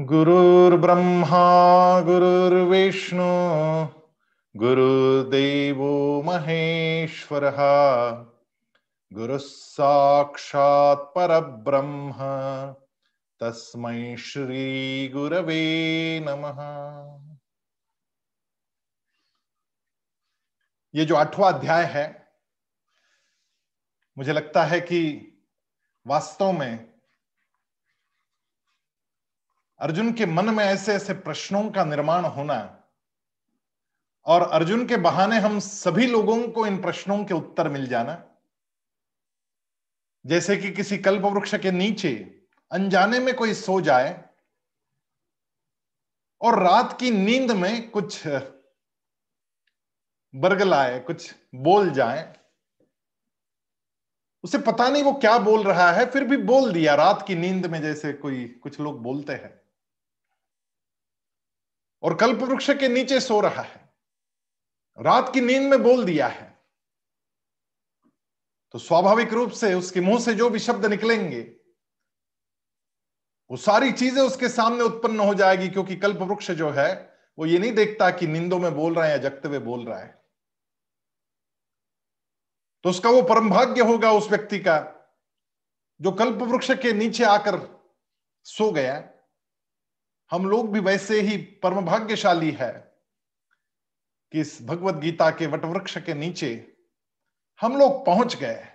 गुरुर्ब्रह्मा, गुरुर्विष्णु गुरुदेवो महेश्वरः गुरुः साक्षात् परब्रह्म, तस्मै श्री गुरवे नमः। ये जो आठवां अध्याय है, मुझे लगता है कि वास्तव में अर्जुन के मन में ऐसे ऐसे प्रश्नों का निर्माण होना और अर्जुन के बहाने हम सभी लोगों को इन प्रश्नों के उत्तर मिल जाना। जैसे कि किसी कल्प वृक्ष के नीचे अनजाने में कोई सो जाए और रात की नींद में कुछ बरगलाए कुछ बोल जाए। उसे पता नहीं वो क्या बोल रहा है, फिर भी बोल दिया, रात की नींद में जैसे कोई कुछ लोग बोलते हैं। और कल्प वृक्ष के नीचे सो रहा है। रात की नींद में बोल दिया है। तो स्वाभाविक रूप से उसके मुँह से जो भी शब्द निकलेंगे, वो सारी चीज़ें उसके सामने उत्पन्न हो जाएगी, क्योंकि कल्प वृक्ष जो है, वो ये नहीं देखता कि नींदों में बोल रहा है या जगते हुए बोल रहा है। तो उसका वो परम भाग्य होगा उस व्यक्ति का, जो कल्प वृक्ष के नीचे आकर सो गया। हम लोग भी वैसे ही परम भाग्यशाली है कि इस भगवत गीता के वटवृक्ष के नीचे हम लोग पहुँच गए।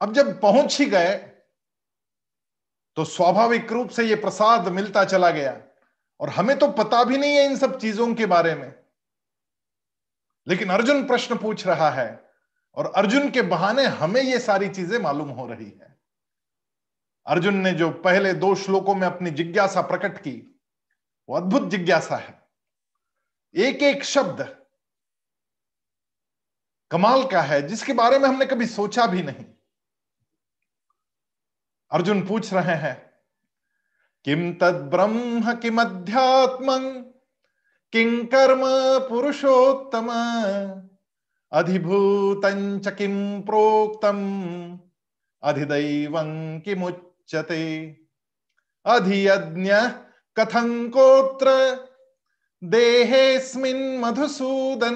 अब जब पहुँच ही गए तो स्वाभाविक रूप से ये प्रसाद मिलता चला गया। और हमें तो पता भी नहीं है इन सब चीज़ों के बारे में। लेकिन अर्जुन प्रश्न पूछ रहा है, और अर्जुन के बहाने हमें ये सारी चीज़ें मालूम हो रही है। अर्जुन ने जो पहले दो श्लोकों में अपनी जिज्ञासा प्रकट की, वो अद्भुत जिज्ञासा है। एक एक शब्द कमाल का है, जिसके बारे में हमने कभी सोचा भी नहीं। अर्जुन पूछ रहे हैं किम तद ब्रह्म किम अध्यात्म किं कर्म पुरुषोत्तम अधिभूत किम प्रोक्तम, अधिदैव किमुच्यते अधियज्ञ कथं कोत्र? देहेऽस्मिन् मधुसूदन।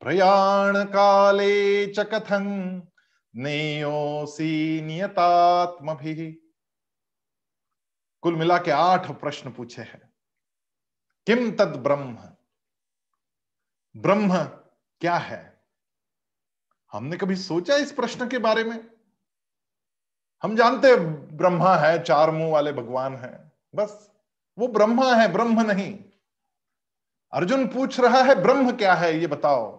प्रयाण काले च कथं? नेयोसी नियतात्म कुल मिला के आठ प्रश्न पूछे हैं। किम तद ब्रह्म? ब्रह्म क्या है? हमने कभी सोचा इस प्रश्न के बारे में? हम जानते ब्रह्मा है, चार मुँह वाले भगवान है। बस, वो ब्रह्मा है, ब्रह्म नहीं। अर्जुन पूछ रहा है, ब्रह्म क्या है, ये बताओ।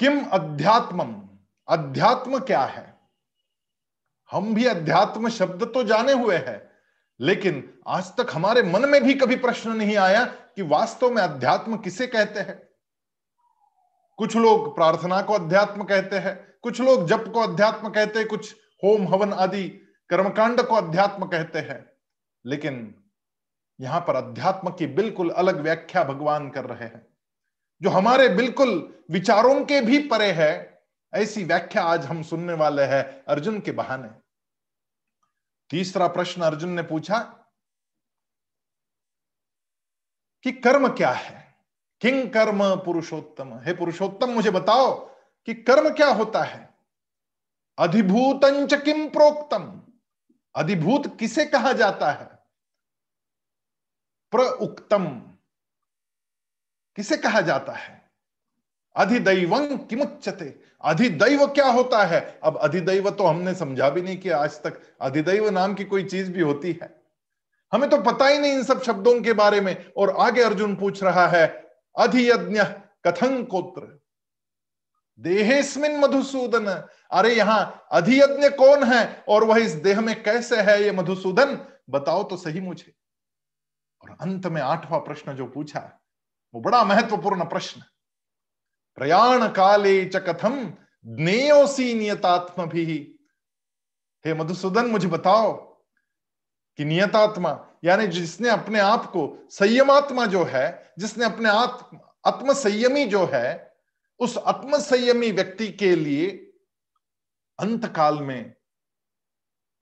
किम अध्यात्मम? अध्यात्म क्या है? हम भी अध्यात्म शब्द तो जाने हुए हैं, लेकिन आज तक हमारे मन में भी कभी प्रश्न नहीं आया कि वास्तव में अध्यात्म किसे कहते हैं। कुछ लोग प्रार्थना को अध्यात्म कहते हैं कुछ लोग जप को अध्यात्म कहते हैं, कुछ होम हवन आदि कर्मकांड को अध्यात्म कहते हैं। लेकिन यहाँ पर अध्यात्म की बिल्कुल अलग व्याख्या भगवान कर रहे हैं। जो हमारे बिल्कुल विचारों के भी परे है, ऐसी व्याख्या आज हम सुनने वाले हैं अर्जुन के बहाने। तीसरा प्रश्न अर्जुन ने पूछा कि कर्म क्या है? किंग कर्म पुरुषोत्तम? हे पुरुषोत्तम, मुझे बताओ कि कर्म क्या होता है? अधिभूतंच किम प्रोक्तम? अधिभूत किसे कहा जाता है? प्रउक्तम किसे कहा जाता है? अधिदैव किमुच्चते अधिदैव क्या होता है? अब अधिदैव तो हमने समझा भी नहीं किया आज तक। अधिदैव नाम की कोई चीज़ भी होती है। हमें तो पता ही नहीं इन सब शब्दों के बारे में। और आगे अर्जुन पूछ रहा है, अधियज्ञ कथं कोत्र? देहेस्मिन मधुसूदन। अरे यहाँ अधियज्ञ कौन है और वह इस देह में कैसे है ये मधुसूदन? बताओ तो सही मुझे। और अंत में आठवां प्रश्न जो पूछा, वो बड़ा महत्वपूर्ण प्रश्न। प्रयाण काले च कथम ज्ञेयोसी नियतात्म भी। हे मधुसूदन, मुझे बताओ कि नियतात्मा, यानी जिसने अपने आप को संयमात्मा जो है, जिसने अपने आत्म आत्म संयमी जो है उस आत्म संयमी व्यक्ति के लिए अंत काल में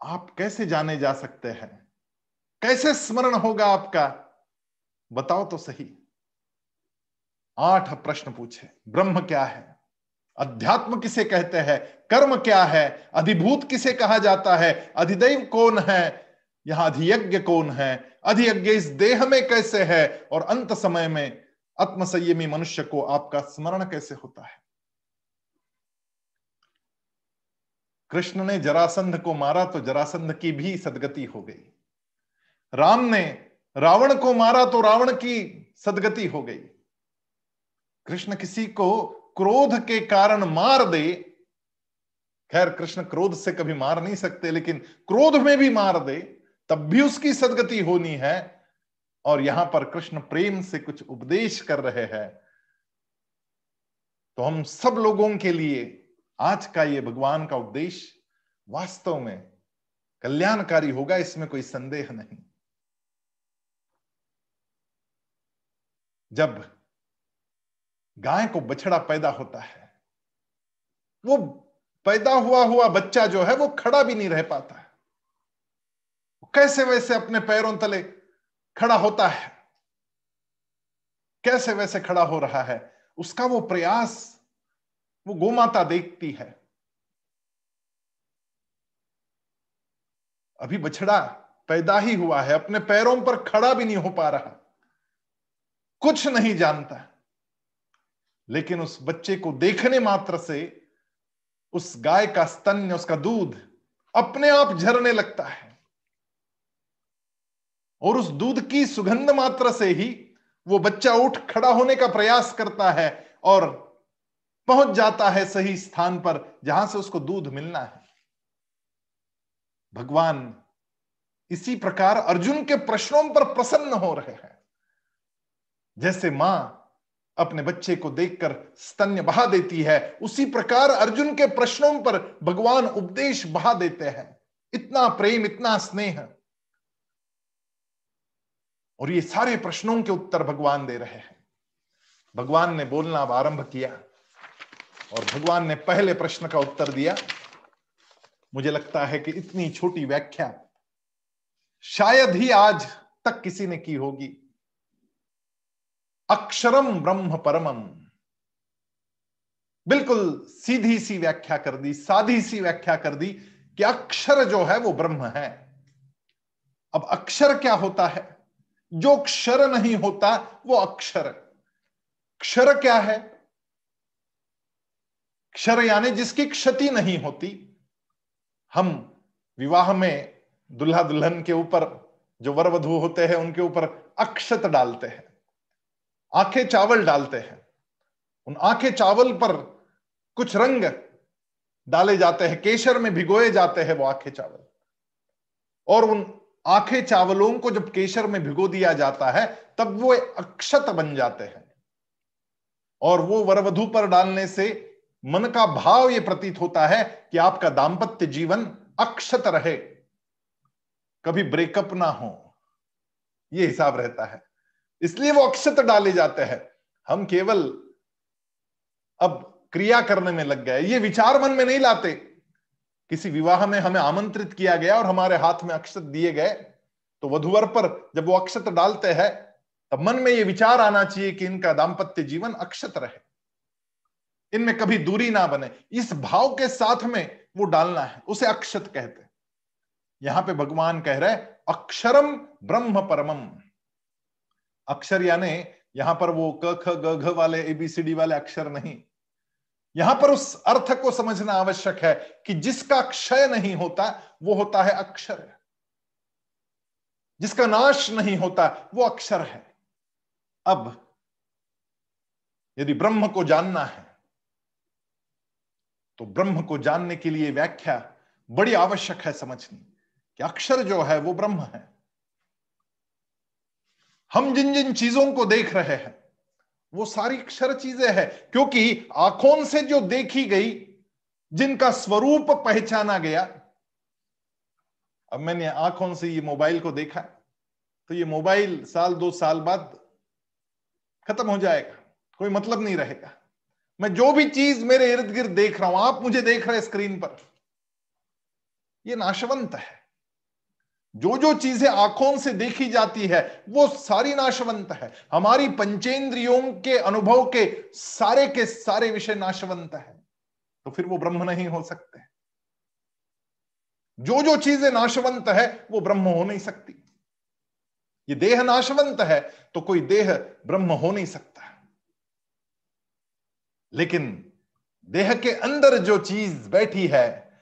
आप कैसे जाने जा सकते हैं? कैसे स्मरण होगा आपका? बताओ तो सही। आठ प्रश्न पूछे। ब्रह्म क्या है? अध्यात्म किसे कहते हैं? कर्म क्या है? अधिभूत किसे कहा जाता है? अधिदैव कौन है? यहाँ अधियज्ञ कौन है? अधियज्ञ इस देह में कैसे है? और अंत समय में आत्मसंयमी मनुष्य को आपका स्मरण कैसे होता है? कृष्ण ने जरासंध को मारा तो जरासंध की भी सदगति हो गई। राम ने रावण को मारा तो रावण की सदगति हो गई। कृष्ण किसी को क्रोध के कारण मार दे, खैर, कृष्ण क्रोध से कभी मार नहीं सकते, लेकिन क्रोध में भी मार दे, तब भी उसकी सदगति होनी है। और यहाँ पर कृष्ण प्रेम से कुछ उपदेश कर रहे हैं तो हम सब लोगों के लिए आज का ये भगवान का उपदेश वास्तव में कल्याणकारी होगा, इसमें कोई संदेह नहीं। जब गाय को बछड़ा पैदा होता है, वो पैदा हुआ हुआ बच्चा जो है, वो खड़ा भी नहीं रह पाता है। कैसे वैसे अपने पैरों तले खड़ा होता है। कैसे वैसे खड़ा हो रहा है? उसका वो प्रयास, वो गोमाता देखती है। अभी बछड़ा पैदा ही हुआ है, अपने पैरों पर खड़ा भी नहीं हो पा रहा। कुछ नहीं जानता। लेकिन उस बच्चे को देखने मात्र से उस गाय का स्तन्य, उसका दूध अपने आप झरने लगता है। और उस दूध की सुगंध मात्र से ही वो बच्चा उठ खड़ा होने का प्रयास करता है और पहुँच जाता है सही स्थान पर जहाँ से उसको दूध मिलना है। भगवान इसी प्रकार अर्जुन के प्रश्नों पर प्रसन्न हो रहे हैं। जैसे माँ अपने बच्चे को देखकर स्तन्य बहा देती है, उसी प्रकार अर्जुन के प्रश्नों पर भगवान उपदेश बहा देते हैं। इतना प्रेम, इतना स्नेह। और ये सारे प्रश्नों के उत्तर भगवान दे रहे हैं। भगवान ने बोलना अब आरंभ किया और भगवान ने पहले प्रश्न का उत्तर दिया। मुझे लगता है कि इतनी छोटी व्याख्या शायद ही आज तक किसी ने की होगी। अक्षरम ब्रह्म परमम। बिल्कुल सीधी सी व्याख्या कर दी, साधी सी व्याख्या कर दी कि अक्षर जो है वो ब्रह्म है। अब अक्षर क्या होता है? जो क्षर नहीं होता, वो अक्षर। क्षर क्या है? क्षर यानी जिसकी क्षति नहीं होती। हम विवाह में दुल्हा दुल्हन के ऊपर जो वर वधु होते हैं, उनके ऊपर अक्षत डालते हैं। आँखें चावल डालते हैं। उन आँखें चावल पर कुछ रंग डाले जाते हैं, केशर में भिगोए जाते हैं वो आँखें चावल। और उन आँखें चावलों को जब केशर में भिगो दिया जाता है, तब वो अक्षत बन जाते हैं। और वो वरवधु पर डालने से मन का भाव ये प्रतीत होता है कि आपका दाम्पत्य जीवन अक्षत रहे, कभी ब्रेकअप ना हो। ये हिसाब रहता है। इसलिए वो अक्षत डाले जाते हैं। हम केवल अब क्रिया करने में लग गए। ये विचार मन में नहीं लाते। किसी विवाह में हमें आमंत्रित किया गया और हमारे हाथ में अक्षत दिए गए तो वधुवर पर जब वो अक्षत डालते हैं, तब मन में ये विचार आना चाहिए कि इनका दाम्पत्य जीवन अक्षत रहे। इनमें कभी दूरी ना बने। इस भाव के साथ में वो डालना है, उसे अक्षत कहते यहाँ पे भगवान कह रहे अक्षरम ब्रह्म परमम। अक्षर यानी, यहाँ पर वो क, ख, ग, घ वाले एबीसीडी वाले अक्षर नहीं। यहाँ पर उस अर्थ को समझना आवश्यक है कि जिसका क्षय नहीं होता, वो होता है अक्षर। जिसका नाश नहीं होता, वो अक्षर है। अब, यदि ब्रह्म को जानना है तो ब्रह्म को जानने के लिए व्याख्या बड़ी आवश्यक है समझनी कि अक्षर जो है, वो ब्रह्म है। हम जिन जिन चीज़ों को देख रहे हैं वो सारी क्षर चीज़ें हैं, क्योंकि आँखों से जो देखी गई, जिनका स्वरूप पहचाना गया, अब मैंने आँखों से ये मोबाइल को देखा तो ये मोबाइल साल दो साल बाद खत्म हो जाएगा, कोई मतलब नहीं रहेगा। मैं जो भी चीज़ मेरे इर्द गिर्द देख रहा हूँ, आप मुझे देख रहे स्क्रीन पर, ये नाशवंत है। जो जो चीज़ें आँखों से देखी जाती है, वो सारी नाशवंत है। हमारी पंचेंद्रियों के अनुभव के सारे के सारे विषय नाशवंत है। तो फिर वो ब्रह्म नहीं हो सकते। जो जो चीज़ें नाशवंत है, वो ब्रह्म हो नहीं सकती। ये देह नाशवंत है तो कोई देह ब्रह्म हो नहीं सकता। लेकिन देह के अंदर जो चीज़ बैठी है,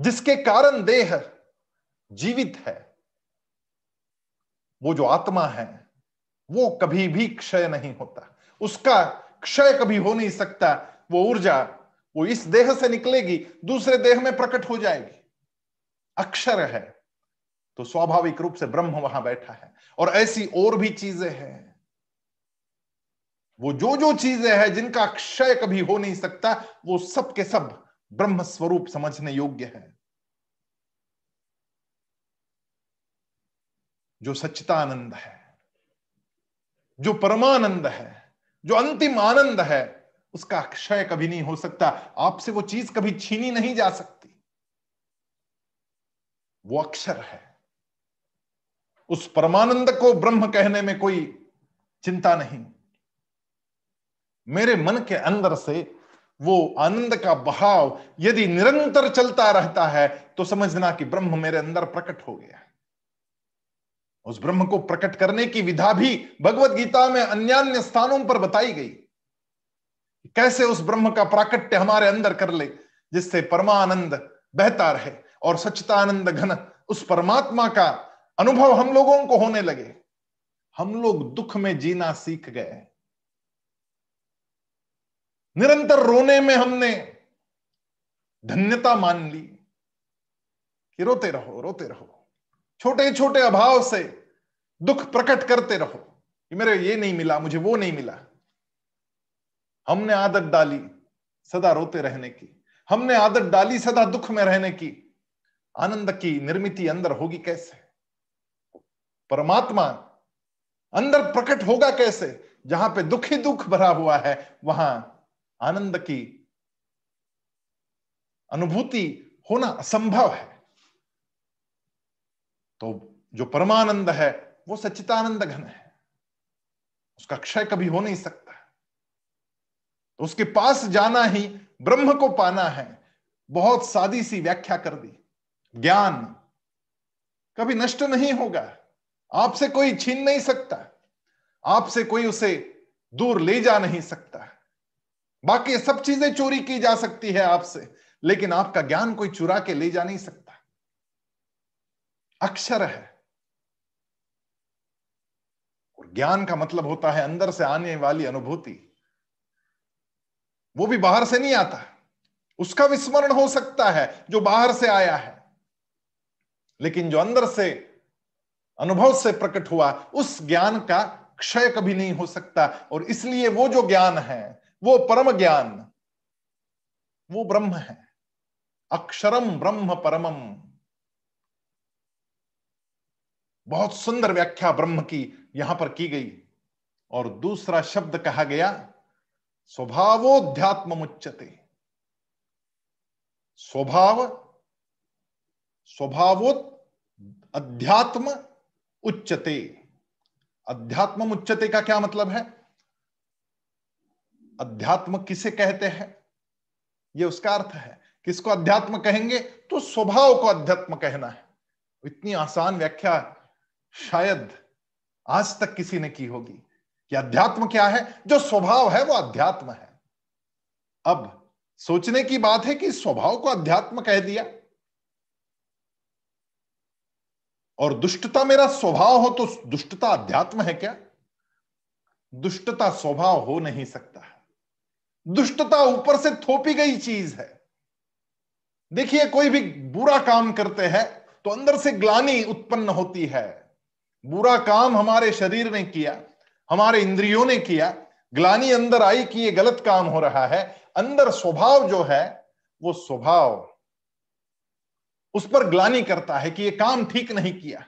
जिसके कारण देह जीवित है, वो जो आत्मा है, वो कभी भी क्षय नहीं होता। उसका क्षय कभी हो नहीं सकता। वो ऊर्जा, वो इस देह से निकलेगी, दूसरे देह में प्रकट हो जाएगी। अक्षर है तो स्वाभाविक रूप से ब्रह्म वहाँ बैठा है। और ऐसी और भी चीज़ें हैं। वो जो जो चीज़ें हैं, जिनका क्षय कभी हो नहीं सकता, वो सब के सब ब्रह्म स्वरूप समझने योग्य है। जो सच्चितानंद है, जो परमानंद है, जो अंतिम आनंद है, उसका क्षय कभी नहीं हो सकता। आपसे वो चीज़ कभी छीनी नहीं जा सकती। वो अक्षर है। उस परमानंद को ब्रह्म कहने में कोई चिंता नहीं। मेरे मन के अंदर से वो आनंद का बहाव यदि निरंतर चलता रहता है तो समझना कि ब्रह्म मेरे अंदर प्रकट हो गया। उस ब्रह्म को प्रकट करने की विधा भी भगवत गीता में अन्य अन्य स्थानों पर बताई गई। कैसे उस ब्रह्म का प्राकट्य हमारे अंदर कर ले, जिससे परमानंद बहता रहे और सच्चितानंद घन उस परमात्मा का अनुभव हम लोगों को होने लगे। हम लोग दुख में जीना सीख गए। निरंतर रोने में हमने धन्यता मान ली कि रोते रहो रोते रहो। छोटे छोटे अभाव से दुख प्रकट करते रहो कि मेरे ये नहीं मिला, मुझे वो नहीं मिला। हमने आदत डाली सदा रोते रहने की। हमने आदत डाली सदा दुख में रहने की। आनंद की निर्मिति अंदर होगी कैसे? परमात्मा अंदर प्रकट होगा कैसे? जहाँ पे दुख ही दुख भरा हुआ है, वहाँ आनंद की अनुभूति होना असंभव है। तो जो परमानंद है, वो सच्चितानंद घन है। उसका क्षय कभी हो नहीं सकता। तो उसके पास जाना ही, ब्रह्म को पाना है। बहुत सादी सी व्याख्या कर दी। ज्ञान कभी नष्ट नहीं होगा। आपसे कोई छीन नहीं सकता। आपसे कोई उसे दूर ले जा नहीं सकता। बाकी सब चीज़ें चोरी की जा सकती है आपसे। लेकिन आपका ज्ञान कोई चुरा के ले जा नहीं सकता। अक्षर है। और ज्ञान का मतलब होता है अंदर से आने वाली अनुभूति। वो भी बाहर से नहीं आता। उसका विस्मरण हो सकता है जो बाहर से आया है। लेकिन जो अंदर से, अनुभव से प्रकट हुआ, उस ज्ञान का क्षय कभी नहीं हो सकता। और इसलिए वो जो ज्ञान है, वो परम ज्ञान, वो ब्रह्म है। अक्षरम ब्रह्म परमम। बहुत सुंदर व्याख्या ब्रह्म की यहाँ पर की गई। और दूसरा शब्द कहा गया स्वभावोध्यात्म मुच्चते स्वभाव, स्वभावोत अध्यात्म उच्चते अध्यात्म उच्चते का क्या मतलब है? अध्यात्म किसे कहते हैं? यह उसका अर्थ है। किसको अध्यात्म कहेंगे? तो स्वभाव को अध्यात्म कहना है। इतनी आसान व्याख्या शायद आज तक किसी ने की होगी कि अध्यात्म क्या है, जो स्वभाव है वो अध्यात्म है। अब सोचने की बात है कि स्वभाव को अध्यात्म कह दिया। और दुष्टता मेरा स्वभाव हो तो दुष्टता अध्यात्म है क्या? दुष्टता स्वभाव हो नहीं सकता है। दुष्टता ऊपर से थोपी गई चीज़ है। देखिए, कोई भी बुरा काम करते हैं तो अंदर से ग्लानी उत्पन्न होती है। बुरा काम हमारे शरीर ने किया, हमारे इंद्रियों ने किया, ग्लानी अंदर आई कि ये गलत काम हो रहा है, अंदर स्वभाव जो है, वो स्वभाव उस पर ग्लानी करता है कि ये काम ठीक नहीं किया।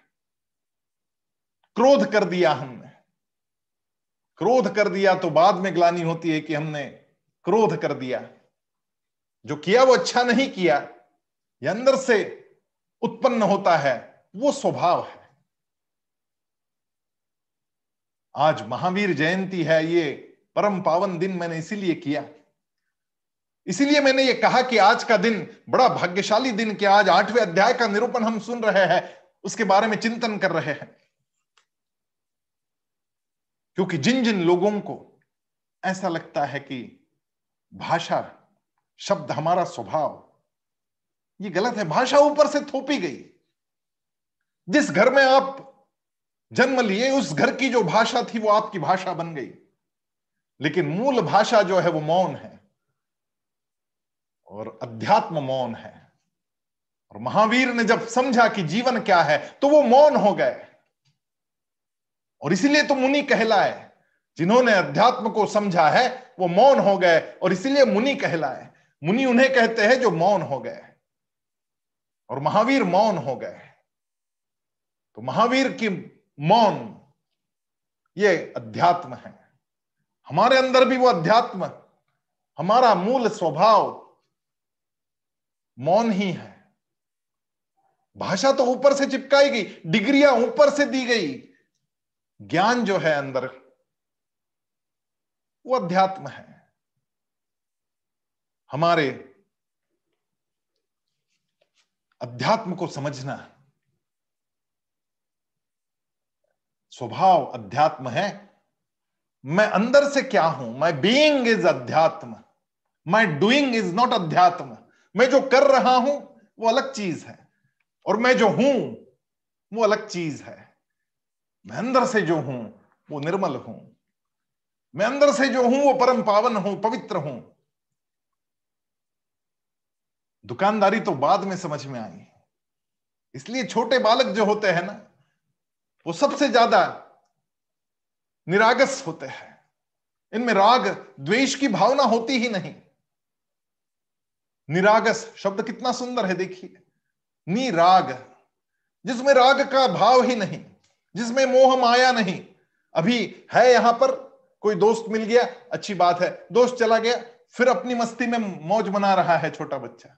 क्रोध कर दिया हमने। क्रोध कर दिया तो बाद में ग्लानी होती है कि हमने क्रोध कर दिया। जो किया वो अच्छा नहीं किया, या अंदर से उत्पन्न होता है, वो स्वभाव है। आज महावीर जयंती है ये, परम पावन दिन मैंने इसीलिए किया। इसीलिए मैंने ये कहा कि आज का दिन बड़ा भाग्यशाली दिन कि आज आठवें अध्याय का निरूपण हम सुन रहे हैं, उसके बारे में चिंतन कर रहे हैं। क्योंकि जिन जिन लोगों को ऐसा लगता है कि भाषा, शब्द हमारा स्वभाव, ये गलत है, भाषा ऊपर से थोपी गई। जिस घर में आप जन्म लिए उस घर की जो भाषा थी, वो आपकी भाषा बन गई। लेकिन मूल भाषा जो है, वो मौन है। और अध्यात्म मौन है। और महावीर ने जब समझा कि जीवन क्या है तो वो मौन हो गए। और इसीलिए तो मुनि कहलाए। जिन्होंने अध्यात्म को समझा है, वो मौन हो गए। और इसीलिए मुनि कहलाए। मुनि उन्हें कहते हैं जो मौन हो गए। और महावीर मौन हो गए। तो महावीर की मौन, ये अध्यात्म है। हमारे अंदर भी वो अध्यात्म हमारा मूल स्वभाव मौन ही है। भाषा तो ऊपर से चिपकाई गई डिग्रियाँ ऊपर से दी गई। ज्ञान जो है अंदर, वो अध्यात्म है। हमारे अध्यात्म को समझना स्वभाव अध्यात्म है। मैं अंदर से क्या हूँ? माई बीइंग इज़ अध्यात्म। माई डूइंग इज़ नॉट अध्यात्म। मैं जो कर रहा हूँ, वो अलग चीज़ है। और मैं जो हूँ, वो अलग चीज़ है। मैं अंदर से जो हूँ, वो निर्मल हूँ। मैं अंदर से जो हूँ, वो परम पावन हूँ, पवित्र हूँ। दुकानदारी तो बाद में समझ में आई। इसलिए छोटे बालक जो होते हैं ना वो सबसे ज़्यादा निरागस होते हैं। इनमें राग, द्वेष की भावना होती ही नहीं। निरागस शब्द कितना सुंदर है, देखिए। निराग, जिसमें राग का भाव ही नहीं, जिसमें मोह माया नहीं। अभी है यहाँ पर, कोई दोस्त मिल गया, अच्छी बात है, दोस्त चला गया, फिर अपनी मस्ती में मौज मना रहा है छोटा बच्चा।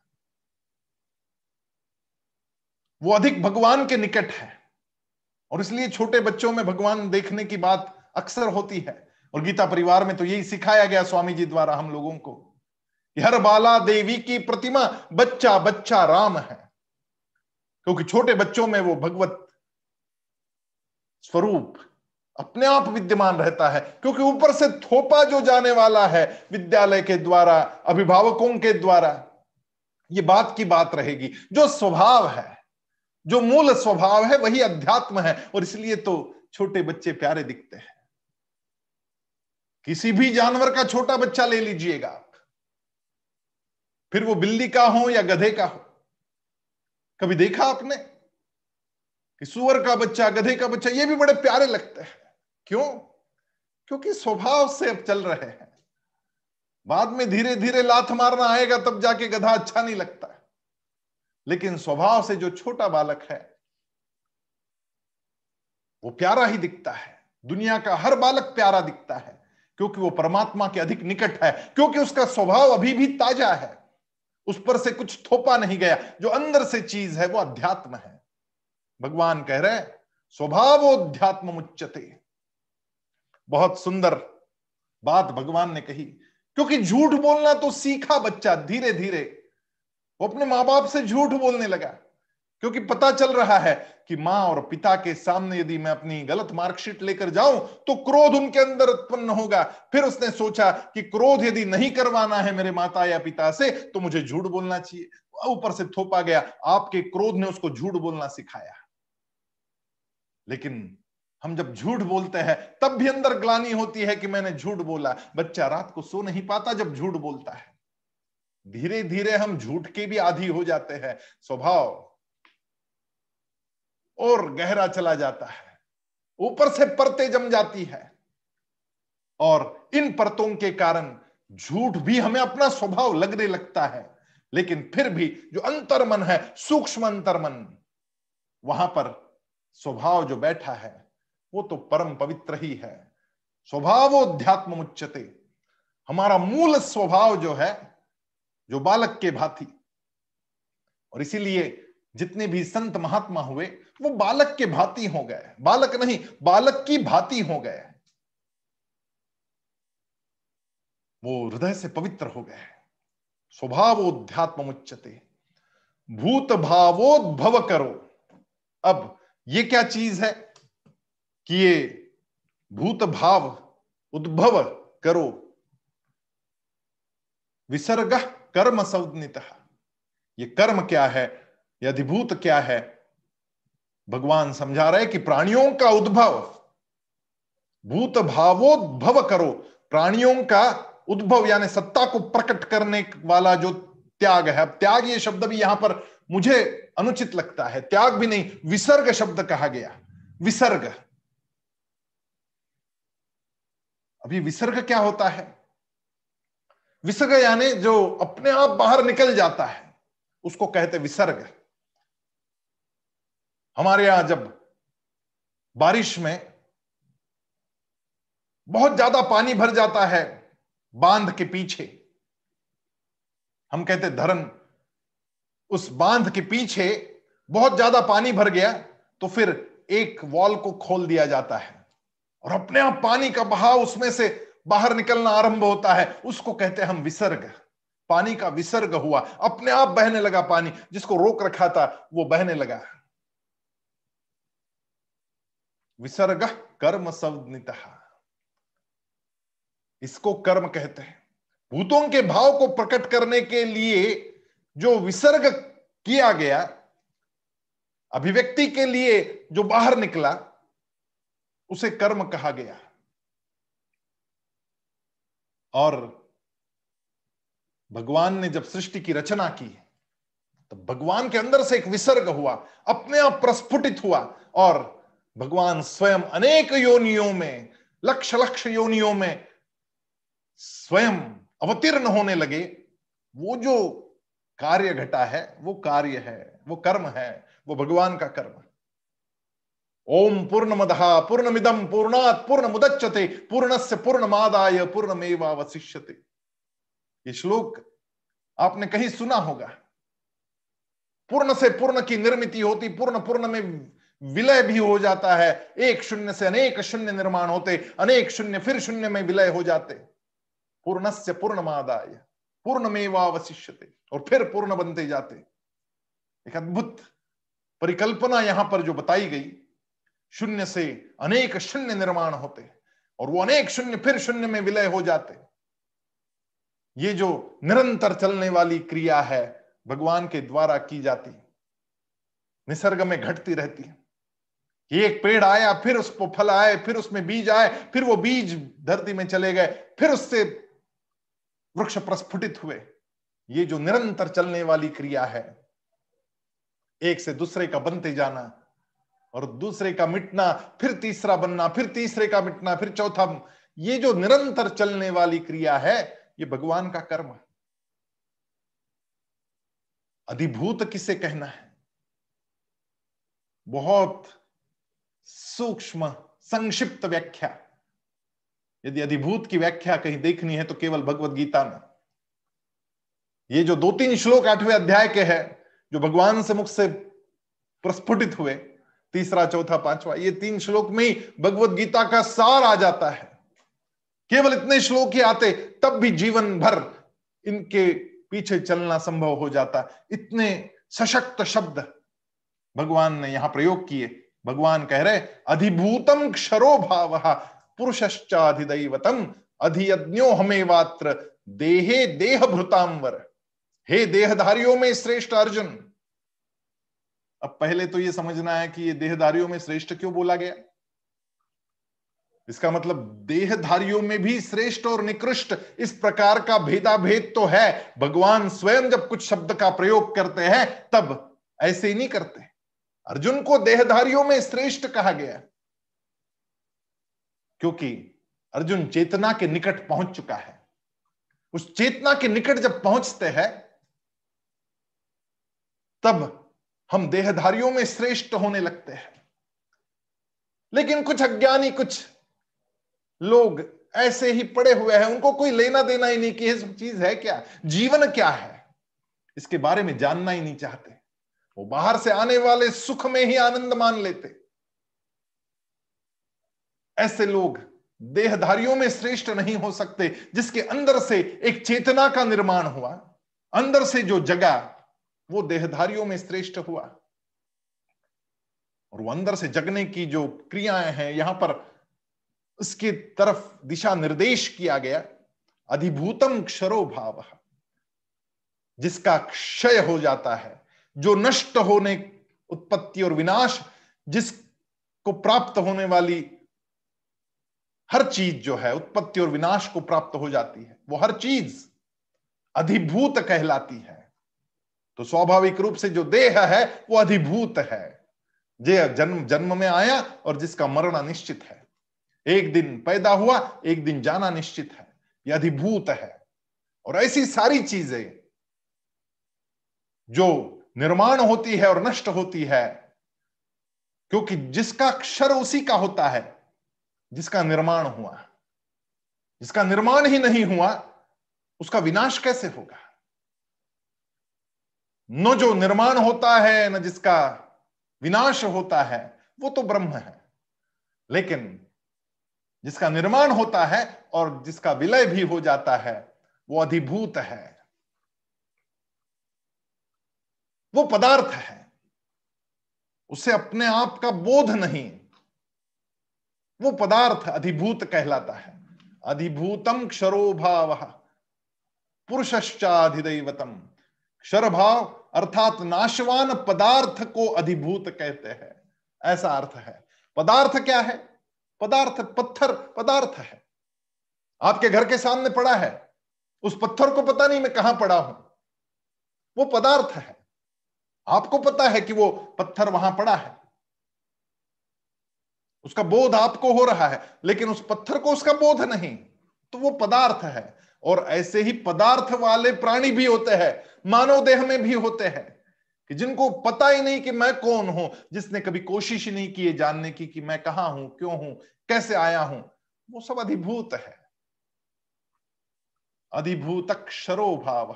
वो अधिक भगवान के निकट है। और इसलिए छोटे बच्चों में भगवान देखने की बात अक्सर होती है। और गीता परिवार में तो यही सिखाया गया स्वामी जी द्वारा हम लोगों को हर बाला देवी की प्रतिमा बच्चा बच्चा राम है। क्योंकि छोटे बच्चों में वो भगवत स्वरूप अपने आप विद्यमान रहता है, क्योंकि ऊपर से थोपा जो जाने वाला है विद्यालय के द्वारा, अभिभावकों के द्वारा, ये बात की बात रहेगी। जो स्वभाव है जो मूल स्वभाव है वही अध्यात्म है, और इसलिए तो छोटे बच्चे प्यारे दिखते हैं। किसी भी जानवर का छोटा बच्चा ले लीजिएगा आप। फिर वो बिल्ली का हो या गधे का हो। कभी देखा आपने? कि सुअर का बच्चा, गधे का बच्चा, ये भी बड़े प्यारे लगते हैं। क्यों? क्योंकि स्वभाव से अब चल रहे हैं। बाद में धीरे धीरे लात मारना आएगा, तब जाके गधा अच्छा नहीं लगता। लेकिन स्वभाव से जो छोटा बालक है, वो प्यारा ही दिखता है। दुनिया का हर बालक प्यारा दिखता है, क्योंकि वो परमात्मा के अधिक निकट है, क्योंकि उसका स्वभाव अभी भी ताज़ा है। उस पर से कुछ थोपा नहीं गया। जो अंदर से चीज़ है, वो अध्यात्म है। भगवान कह रहे स्वभाव अध्यात्म मुच्चते बहुत सुंदर बात भगवान ने कही, क्योंकि झूठ बोलना तो सीखा बच्चा धीरे धीरे वो अपने माँ बाप से झूठ बोलने लगा। क्योंकि पता चल रहा है कि माँ और पिता के सामने यदि मैं अपनी गलत मार्कशीट लेकर जाऊँ तो क्रोध उनके अंदर उत्पन्न होगा। फिर उसने सोचा कि क्रोध यदि नहीं करवाना है मेरे माता या पिता से तो मुझे झूठ बोलना चाहिए। ऊपर से थोपा गया। आपके क्रोध ने उसको झूठ बोलना सिखाया। लेकिन हम जब झूठ बोलते हैं, तब भी अंदर ग्लानी होती है कि मैंने झूठ बोला। बच्चा रात को सो नहीं पाता जब झूठ बोलता है। धीरे धीरे हम झूठ के भी आधी हो जाते हैं, स्वभाव। और गहरा चला जाता है। ऊपर से परतें जम जाती है। और इन परतों के कारण झूठ भी हमें अपना स्वभाव लगने लगता है। लेकिन फिर भी जो अंतर्मन है, सूक्ष्म अंतर्मन, वहाँ पर स्वभाव जो बैठा है, वो तो परम पवित्र ही है। स्वभावोध्यात्म उच्चते हमारा मूल स्वभाव जो है जो बालक के भांति। और इसीलिए जितने भी संत महात्मा हुए, वो बालक के भांति हो गए। बालक नहीं, बालक की भांति हो गए। वो हृदय से पवित्र हो गए। स्वभावोध्यात्म उच्चते भूत भावोद्भव करो अब ये क्या चीज़ है कि ये भूत भाव उद्भव करो विसर्ग कर्म संज्ञित ये कर्म क्या है? ये अधिभूत क्या है? भगवान समझा रहे कि प्राणियों का उद्भव। भूत भावोद्भव करो। प्राणियों का उद्भव यानी सत्ता को प्रकट करने वाला जो त्याग है। अब त्याग ये शब्द भी यहाँ पर मुझे अनुचित लगता है। त्याग भी नहीं, विसर्ग शब्द कहा गया। विसर्ग। अभी विसर्ग क्या होता है? विसर्ग यानी जो अपने आप बाहर निकल जाता है, उसको कहते विसर्ग। हमारे यहाँ जब बारिश में बहुत ज़्यादा पानी भर जाता है बाँध के पीछे, हम कहते धरन, उस बाँध के पीछे बहुत ज़्यादा पानी भर गया तो फिर एक वॉल को खोल दिया जाता है। और अपने आप पानी का बहाव उसमें से बाहर निकलना आरंभ होता है, उसको कहते हैं हम विसर्ग। पानी का विसर्ग हुआ। अपने आप बहने लगा पानी। जिसको रोक रखा था, वो बहने लगा। विसर्ग कर्म संज्ञित इसको कर्म कहते हैं। भूतों के भाव को प्रकट करने के लिए जो विसर्ग किया गया, अभिव्यक्ति के लिए जो बाहर निकला, उसे कर्म कहा गया। और भगवान ने जब सृष्टि की रचना की तो भगवान के अंदर से एक विसर्ग हुआ, अपने आप प्रस्फुटित हुआ, और भगवान स्वयं अनेक योनियों में, लक्ष लक्ष योनियों में स्वयं अवतीर्ण होने लगे। वो जो कार्य घटा है, वो कार्य है, वो कर्म है, वो भगवान का कर्म ओम पूर्ण मदहा पूर्णमिदम पूर्णात पूर्ण मुदच्यते पूर्णस्य पूर्णमादाय पूर्णमेवावशिष्यते। ये श्लोक आपने कहीं सुना होगा। पूर्ण से पूर्ण की निर्मित होती, पूर्ण पूर्ण में विलय भी हो जाता है। एक शून्य से अनेक शून्य निर्माण होते, अनेक शून्य फिर शून्य में विलय हो जाते। पूर्ण पूर्णस्य पूर्णमादाय, पूर्णमेवावशिष्यते और फिर पूर्ण बनते जाते। एक अद्भुत परिकल्पना यहाँ पर जो बताई गई शून्य से अनेक शून्य निर्माण होते और वो अनेक शून्य फिर शून्य में विलय हो जाते ये जो निरंतर चलने वाली क्रिया है, भगवान के द्वारा की जाती निसर्ग में घटती रहती है। एक पेड़ आया, फिर उस पर फल आए, फिर उसमें बीज आए, फिर वो बीज धरती में चले गए, फिर उससे वृक्ष प्रस्फुटित हुए। ये जो निरंतर चलने वाली क्रिया है, एक से दूसरे का बनते जाना और दूसरे का मिटना, फिर तीसरा बनना, फिर तीसरे का मिटना, फिर चौथा ये जो निरंतर चलने वाली क्रिया है, ये भगवान का कर्म है। अधिभूत किसे कहना है? बहुत सूक्ष्म, संक्षिप्त व्याख्या। यदि अधिभूत की व्याख्या कहीं देखनी है तो केवल भगवत गीता में। ये जो दो तीन श्लोक आठवें अध्याय के हैं, जो भगवान से मुख से प्रस्फुटित हुए तीसरा, चौथा, पांचवा, ये तीन श्लोक में ही भगवत गीता का सार आ जाता है। केवल इतने श्लोक ही आते, तब भी जीवन भर इनके पीछे चलना संभव हो जाता। इतने सशक्त शब्द भगवान ने यहाँ प्रयोग किए। भगवान कह रहे अधिभूतम क्षरो भाव पुरुषश्चाधिदैवतम अधियज्ञो हमें वात्र देहे देह भृतांवर हे देहधारियों में श्रेष्ठ अर्जुन अब पहले तो ये समझना है कि ये देहधारियों में श्रेष्ठ क्यों बोला गया? इसका मतलब देहधारियों में भी श्रेष्ठ और निकृष्ट इस प्रकार का भेदाभेद तो है। भगवान स्वयं जब कुछ शब्द का प्रयोग करते हैं, तब ऐसे ही नहीं करते। अर्जुन को देहधारियों में श्रेष्ठ कहा गया। क्योंकि अर्जुन चेतना के निकट पहुँच चुका है। उस चेतना के निकट जब पहुँचते हैं, तब हम देहधारियों में श्रेष्ठ होने लगते हैं। लेकिन कुछ अज्ञानी, कुछ लोग ऐसे ही पड़े हुए हैं, उनको कोई लेना देना ही नहीं कि ये सब चीज़ है क्या? जीवन क्या है? इसके बारे में जानना ही नहीं चाहते। वो बाहर से आने वाले सुख में ही आनंद मान लेते। ऐसे लोग देहधारियों में श्रेष्ठ नहीं हो सकते, जिसके अंदर से एक चेतना का निर्माण हुआ, अंदर से जो जगा वो देहधारियों में श्रेष्ठ हुआ। और वो अंदर से जगने की जो क्रियाएँ हैं, यहाँ पर उसकी तरफ़ दिशा निर्देश किया गया। अधिभूतम क्षरो भाव, जिसका क्षय हो जाता है, जो नष्ट होने, उत्पत्ति और विनाश जिसको प्राप्त होने वाली हर चीज़ जो है, उत्पत्ति और विनाश को प्राप्त हो जाती है। वो हर चीज़ अधिभूत कहलाती है। तो स्वाभाविक रूप से जो देह है, वो अधिभूत है। जे जन्म जन्म में आया और जिसका मरना निश्चित है। एक दिन पैदा हुआ, एक दिन जाना निश्चित है। यह अधिभूत है। और ऐसी सारी चीज़ें जो निर्माण होती है और नष्ट होती है, क्योंकि जिसका अक्षर उसी का होता है, जिसका निर्माण हुआ। जिसका निर्माण ही नहीं हुआ, उसका विनाश कैसे होगा? न जो निर्माण होता है, न जिसका विनाश होता है, वो तो ब्रह्म है। लेकिन जिसका निर्माण होता है और जिसका विलय भी हो जाता है, वो अधिभूत है। वो पदार्थ है। उसे अपने आप का बोध नहीं। वो पदार्थ अधिभूत कहलाता है। अधिभूतम क्षरो भाव पुरुषश्चाधिदैवतम। क्षर भाव अर्थात नाशवान पदार्थ को अधिभूत कहते हैं। ऐसा अर्थ है। पदार्थ क्या है? पदार्थ पत्थर, पदार्थ है। आपके घर के सामने पड़ा है। उस पत्थर को पता नहीं मैं कहाँ पड़ा हूँ। वो पदार्थ है। आपको पता है कि वो पत्थर वहाँ पड़ा है। उसका बोध आपको हो रहा है, लेकिन उस पत्थर को उसका बोध नहीं। तो वो पदार्थ है। और ऐसे ही पदार्थ वाले प्राणी भी होते हैं, मानव देह में भी होते हैं, कि जिनको पता ही नहीं कि मैं कौन हूँ, जिसने कभी कोशिश ही नहीं की जानने की कि मैं कहा हूँ, क्यों हूँ, कैसे आया हूँ, वो सब अधिभूत है। अधिभूत क्षरो भाव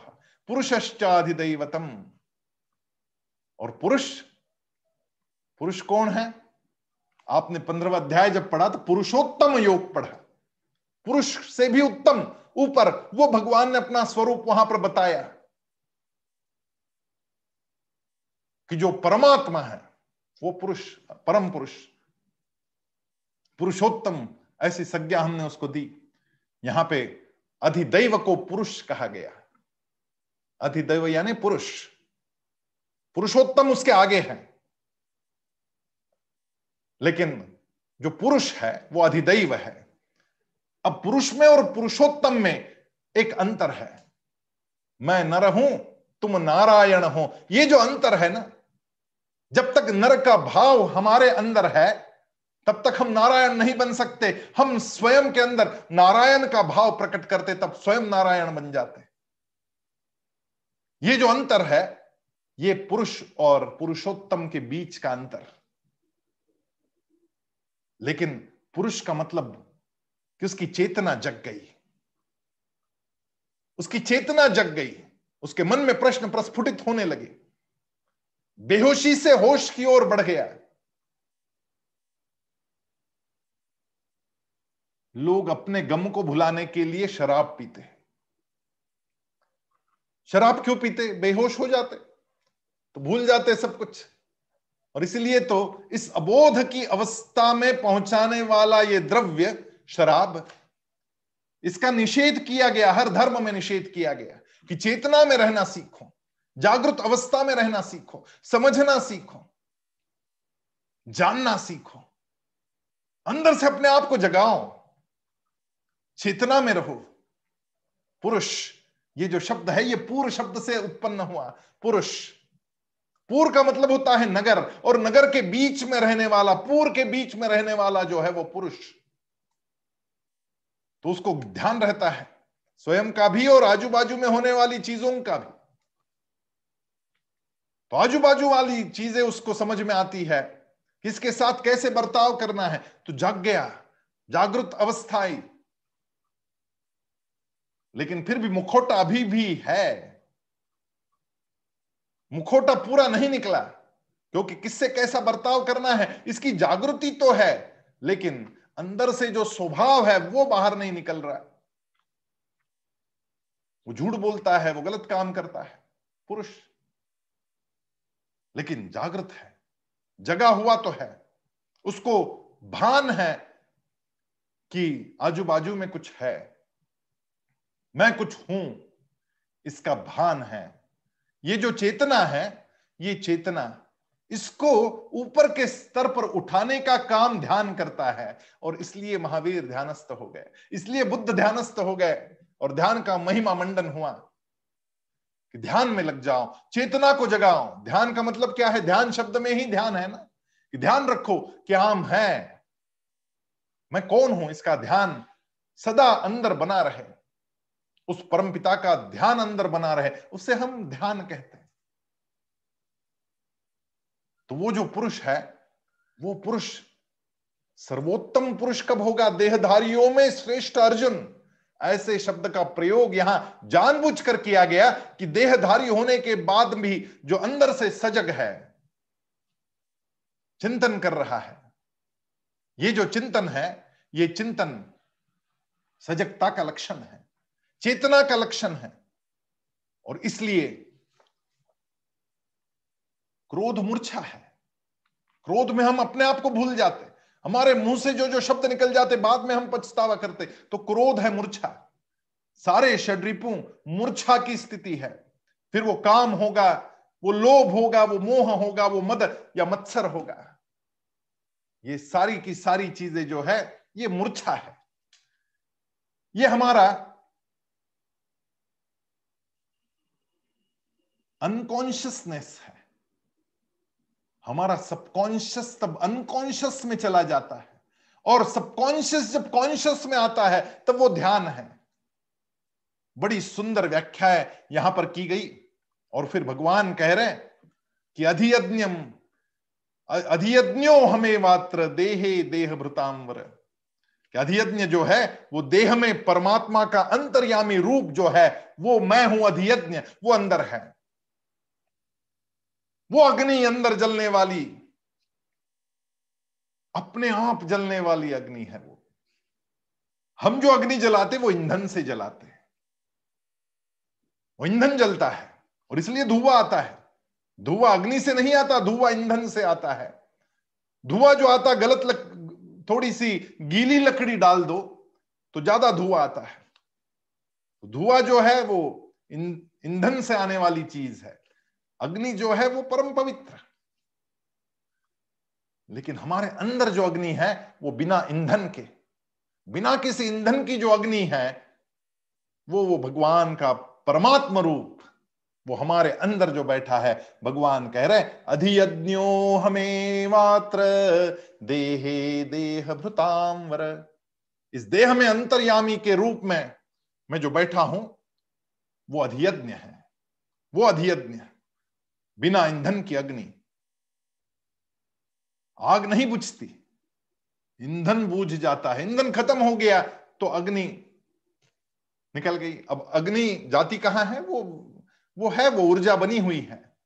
पुरुषश्चाधिदैवतम। और पुरुष पुरुष कौन है? आपने पंद्रवा अध्याय जब पढ़ा तो पुरुषोत्तम योग पढ़ा। पुरुष से भी उत्तम ऊपर, वो भगवान ने अपना स्वरूप वहाँ पर बताया कि जो परमात्मा है, वो पुरुष, परम पुरुष, पुरुषोत्तम, ऐसी संज्ञा हमने उसको दी। यहाँ पे अधिदैव को पुरुष कहा गया। अधिदैव यानी पुरुष। पुरुषोत्तम उसके आगे है। लेकिन जो पुरुष है, वो अधिदैव है। अब पुरुष में और पुरुषोत्तम में एक अंतर है। मैं नर हूँ, तुम नारायण हो। ये जो अंतर है ना, जब तक नर का भाव हमारे अंदर है, तब तक हम नारायण नहीं बन सकते। हम स्वयं के अंदर नारायण का भाव प्रकट करते, तब स्वयं नारायण बन जाते। ये जो अंतर है, ये पुरुष और पुरुषोत्तम के बीच का अंतर। लेकिन पुरुष का मतलब कि उसकी चेतना जग गई। उसकी चेतना जग गई। उसके मन में प्रश्न प्रस्फुटित होने लगे। बेहोशी से होश की ओर बढ़ गया। लोग अपने गम को भुलाने के लिए शराब पीते। हैं शराब क्यों पीते? बेहोश हो जाते। तो भूल जाते सब कुछ। और इसलिए तो इस अबोध की अवस्था में पहुँचाने वाला ये द्रव्य शराब। इसका निषेध किया गया, हर धर्म में निषेध किया गया कि चेतना में रहना सीखो, जागृत अवस्था में रहना सीखो, समझना सीखो, जानना सीखो, अंदर से अपने आप को जगाओ, चेतना में रहो। पुरुष, ये जो शब्द है, ये पूर्व शब्द से उत्पन्न हुआ। पुरुष, पूर का मतलब होता है नगर, और नगर के बीच में रहने वाला, पूर के बीच में रहने वाला जो है वो पुरुष। तो उसको ध्यान रहता है, स्वयं का भी और आजू बाजू में होने वाली चीज़ों का भी। तो आजू बाजू वाली चीज़ें उसको समझ में आती है किसके साथ कैसे बर्ताव करना है। तो जाग गया, जागृत अवस्था आई लेकिन फिर भी मुखोटा अभी भी है। मुखोटा पूरा नहीं निकला, क्योंकि किससे कैसा बर्ताव करना है, इसकी जागृति तो है, लेकिन अंदर से जो स्वभाव है, वो बाहर नहीं निकल रहा है। वो झूठ बोलता है, वो गलत काम करता है, पुरुष। लेकिन जागृत है, जगा हुआ तो है। उसको भान है कि आजू बाजू में कुछ है। मैं कुछ हूँ, इसका भान है। ये जो चेतना है, ये चेतना इसको ऊपर के स्तर पर उठाने का काम ध्यान करता है और इसलिए महावीर ध्यानस्थ हो गए। इसलिए बुद्ध ध्यानस्थ हो गए और ध्यान का महिमा मंडन हुआ कि ध्यान में लग जाओ, चेतना को जगाओ। ध्यान का मतलब क्या है? ध्यान शब्द में ही ध्यान है ना? कि ध्यान रखो कि हम है। मैं कौन हूँ? इसका ध्यान सदा अंदर बना रहे। उस परम पिता का ध्यान अंदर बना रहे। उससे हम ध्यान कहते हैं। तो वो जो पुरुष है, वो पुरुष सर्वोत्तम पुरुष कब होगा? देहधारियों में श्रेष्ठ अर्जुन। ऐसे शब्द का प्रयोग यहाँ जानबूझ कर किया गया कि देहधारी होने के बाद भी जो अंदर से सजग है, चिंतन कर रहा है। ये जो चिंतन है, ये चिंतन सजगता का लक्षण है, चेतना का लक्षण है। और इसलिए क्रोध मूर्छा है। क्रोध में हम अपने आप को भूल जाते हमारे मुँह से जो जो शब्द निकल जाते, बाद में हम पछतावा करते। तो क्रोध है मूर्छा। सारे षड्रिपु मूर्छा की स्थिति है। फिर वो काम होगा, वो लोभ होगा, वो मोह होगा, वो मद या मत्सर होगा। ये सारी की सारी चीज़ें जो है, ये मूर्छा है। ये हमारा अनकॉन्शियसनेस है। हमारा सबकॉन्शियस तब अनकॉन्शियस में चला जाता है। और सबकॉन्शियस जब कॉन्शियस में आता है, तब वो ध्यान है। बड़ी सुंदर व्याख्या है, यहाँ पर की गई। और फिर भगवान कह रहे कि अधियज्ञम अधियज्ञो हमें मात्र, देहे देह भृतांबर अधियज्ञ जो है, वो देह में परमात्मा का अंतर्यामी रूप जो है, वो मैं हूँ अधियज्ञ, वो अंदर है। वो अग्नि अंदर जलने वाली अपने आप जलने वाली अग्नि है वो। हम जो अग्नि जलाते वो ईंधन से जलाते हैं। वो ईंधन जलता है और इसलिए धुआँ आता है। धुआँ अग्नि से नहीं आता धुआँ ईंधन से आता है। धुआँ जो आता गलत लक, थोड़ी सी गीली लकड़ी डाल दो तो ज़्यादा धुआँ आता है। धुआँ जो है वो ईंधन से आने वाली चीज़ है। अग्नि जो है वो परम पवित्र। लेकिन हमारे अंदर जो अग्नि है, वो बिना ईंधन के, बिना किसी ईंधन की जो अग्नि है, वो वो भगवान का परमात्म रूप, वो हमारे अंदर जो बैठा है, भगवान कह रहे अधियज्ञो हमें मात्र, देहे देह भृतांवर। इस देह में अंतर्यामी के रूप में मैं जो बैठा हूँ, वो अधियज्ञ है, वो अधियज्ञ है। बिना ईंधन की अग्नि। आग नहीं बुझती। ईंधन बूझ जाता है। ईंधन खत्म हो गया तो अग्नि निकल गई। अब अग्नि जाति कहाँ है? वो वो है, वो ऊर्जा बनी हुई है।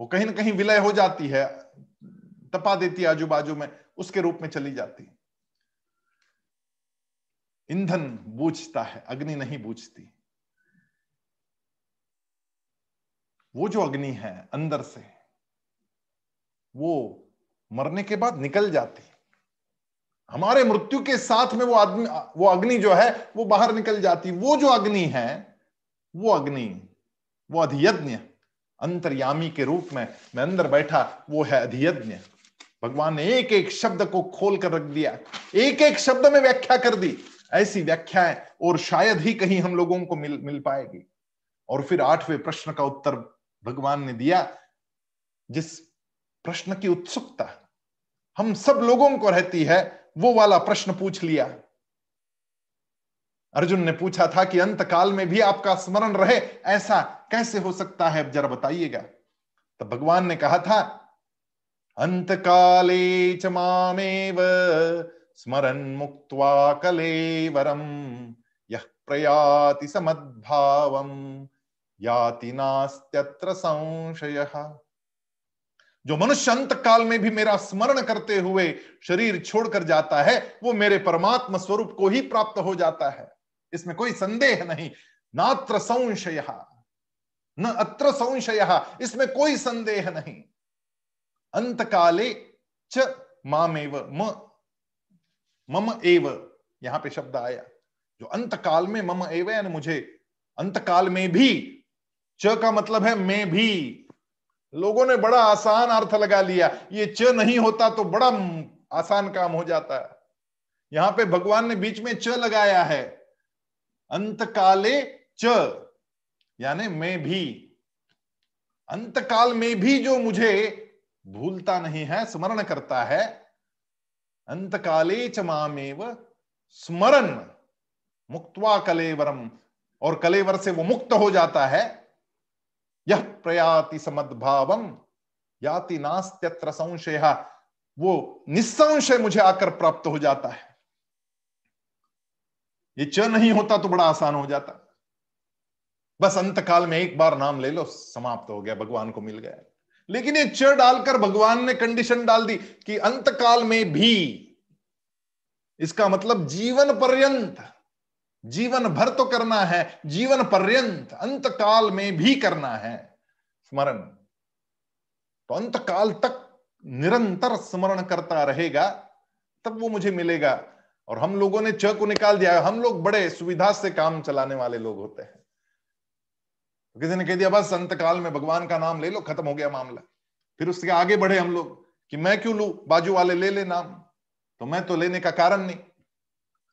वो कहीं ना कहीं विलय हो जाती है, तपा देती है आजू बाजू में, उसके रूप में चली जाती ईंधन बूझता है, अग्नि नहीं बूझती। वो जो अग्नि है अंदर से, वो मरने के बाद निकल जाती। हमारे मृत्यु के साथ में वो आदमी, वो अग्नि जो है, वो बाहर निकल जाती। वो जो अग्नि है, वो अग्नि, वो अधियज्ञ, अंतर्यामी के रूप में मैं अंदर बैठा, वो है अधियज्ञ। भगवान ने एक एक शब्द को खोल कर रख दिया। एक एक शब्द में व्याख्या कर दी। ऐसी व्याख्याएँ और शायद ही कहीं हम लोगों को मिल मिल पाएगी। और फिर आठवें प्रश्न का उत्तर भगवान ने दिया जिस प्रश्न की उत्सुकता हम सब लोगों को रहती है, वो वाला प्रश्न पूछ लिया। अर्जुन ने पूछा था कि अंत काल में भी आपका स्मरण रहे, ऐसा कैसे हो सकता है? जरा बताइएगा। तो भगवान ने कहा था अंत काले च मामेव स्मरण मुक्त्वा कलेवरम यह प्रयाति समद्भावम याति नास्त्यत्र संशय। जो मनुष्य अंत काल में भी मेरा स्मरण करते हुए शरीर छोड़कर जाता है, वो मेरे परमात्मा स्वरूप को ही प्राप्त हो जाता है। इसमें कोई संदेह नहीं। नात्र संशय। न अत्र संशय। इसमें कोई संदेह नहीं। अंत काले च मामेव, म, मम एव, यहाँ पे शब्द आया। जो अंत काल में मम एव यानी मुझे अंत काल में भी च का मतलब है मैं भी। लोगों ने बड़ा आसान अर्थ लगा लिया। ये च नहीं होता तो बड़ा आसान काम हो जाता है। यहाँ पे भगवान ने बीच में च लगाया है। अंत काले च, यानी मैं भी। अंत काल में भी जो मुझे भूलता नहीं है, स्मरण करता है अंत काले च मामेव स्मरण, मुक्तवा कलेवरम। और कलेवर से वो मुक्त हो जाता है। प्रयाति समद्भावम याति नास्त्यत्र संशय। वो निसंशय मुझे आकर प्राप्त हो जाता है। ये च नहीं होता तो बड़ा आसान हो जाता। बस अंत काल में एक बार नाम ले लो, समाप्त हो गया, भगवान को मिल गया। लेकिन ये च डालकर भगवान ने कंडीशन डाल दी कि अंत काल में भी इसका मतलब जीवन पर्यंत, जीवन भर तो करना है, जीवन पर्यंत अंत काल में भी करना है। स्मरण। तो अंत काल तक निरंतर स्मरण करता रहेगा, तब वो मुझे मिलेगा। और हम लोगों ने च को निकाल दिया, हम लोग बड़े सुविधा से काम चलाने वाले लोग होते हैं। तो किसी ने कह दिया, बस अंत काल में भगवान का नाम ले लो, खत्म हो गया मामला। फिर उसके आगे बढ़े हम लोग कि, मैं क्यों लू? बाजू वाले ले ले नाम। तो मैं तो लेने का कारण नहीं।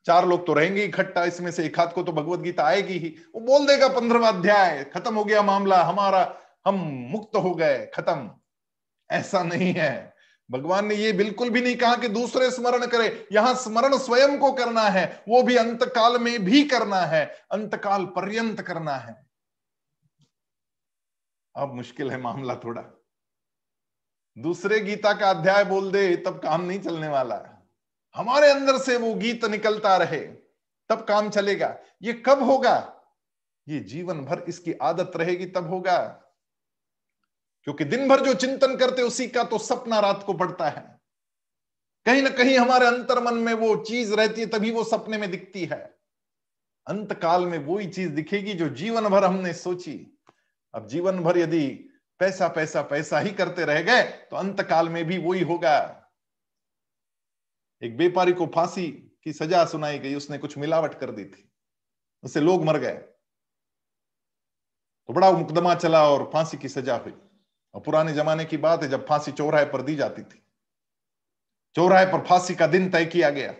चार लोग तो रहेंगे इकट्ठा, इसमें से एक हाथ को तो भगवत गीता आएगी ही। वो बोल देगा, पंद्रहवा अध्याय, खत्म हो गया मामला, हमारा हम मुक्त हो गए, खत्म। ऐसा नहीं है। भगवान ने ये बिल्कुल भी नहीं कहा कि दूसरे स्मरण करे। यहाँ स्मरण स्वयं को करना है, वो भी अंतकाल में भी करना है, अंतकाल पर्यंत करना है। अब मुश्किल है मामला थोड़ा। दूसरे गीता का अध्याय बोल दे, तब काम नहीं चलने वाला। है हमारे अंदर से वो गीत निकलता रहे, तब काम चलेगा। ये कब होगा? ये जीवन भर इसकी आदत रहेगी, तब होगा। क्योंकि दिन भर जो चिंतन करते उसी का तो सपना रात को पड़ता है। कहीं ना कहीं हमारे अंतर मन में वो चीज़ रहती है, तभी वो सपने में दिखती है। अंत काल में ही चीज़ दिखेगी जो जीवन भर हमने सोची। अब जीवन भर यदि पैसा पैसा पैसा ही करते रह गए तो अंत काल में भी वही होगा। एक व्यापारी को फांसी की सजा सुनाई गई, उसने कुछ मिलावट कर दी थी। उससे लोग मर गए। तो बड़ा मुकदमा चला और फांसी की सजा हुई। और पुराने जमाने की बात है जब फांसी चौराहे पर दी जाती थी। चौराहे पर फांसी का दिन तय किया गया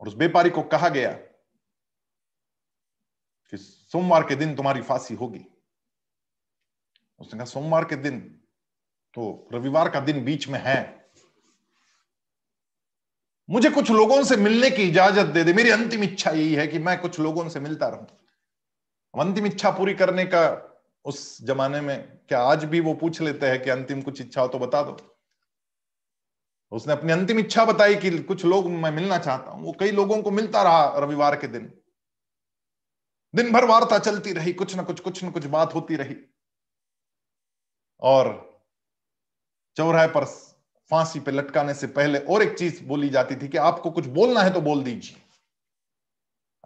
और उस व्यापारी को कहा गया कि सोमवार के दिन तुम्हारी फांसी होगी। उसने कहा, सोमवार के दिन तो रविवार का दिन बीच में है। मुझे कुछ लोगों से मिलने की इजाज़त दे दे। मेरी अंतिम इच्छा यही है कि मैं कुछ लोगों से मिलता रहूँ। अंतिम इच्छा पूरी करने का उस जमाने में क्या आज भी वो पूछ लेते हैं कि अंतिम कुछ इच्छा हो तो बता दो। उसने अपनी अंतिम इच्छा बताई कि कुछ लोग मैं मिलना चाहता हूँ। वो कई लोगों को मिलता रहा रविवार के दिन। दिन भर वार्ता चलती रही, कुछ ना कुछ कुछ ना कुछ बात होती रही। और चौराहे पर फांसी पे लटकाने से पहले और एक चीज़ बोली जाती थी कि आपको कुछ बोलना है तो बोल दीजिए।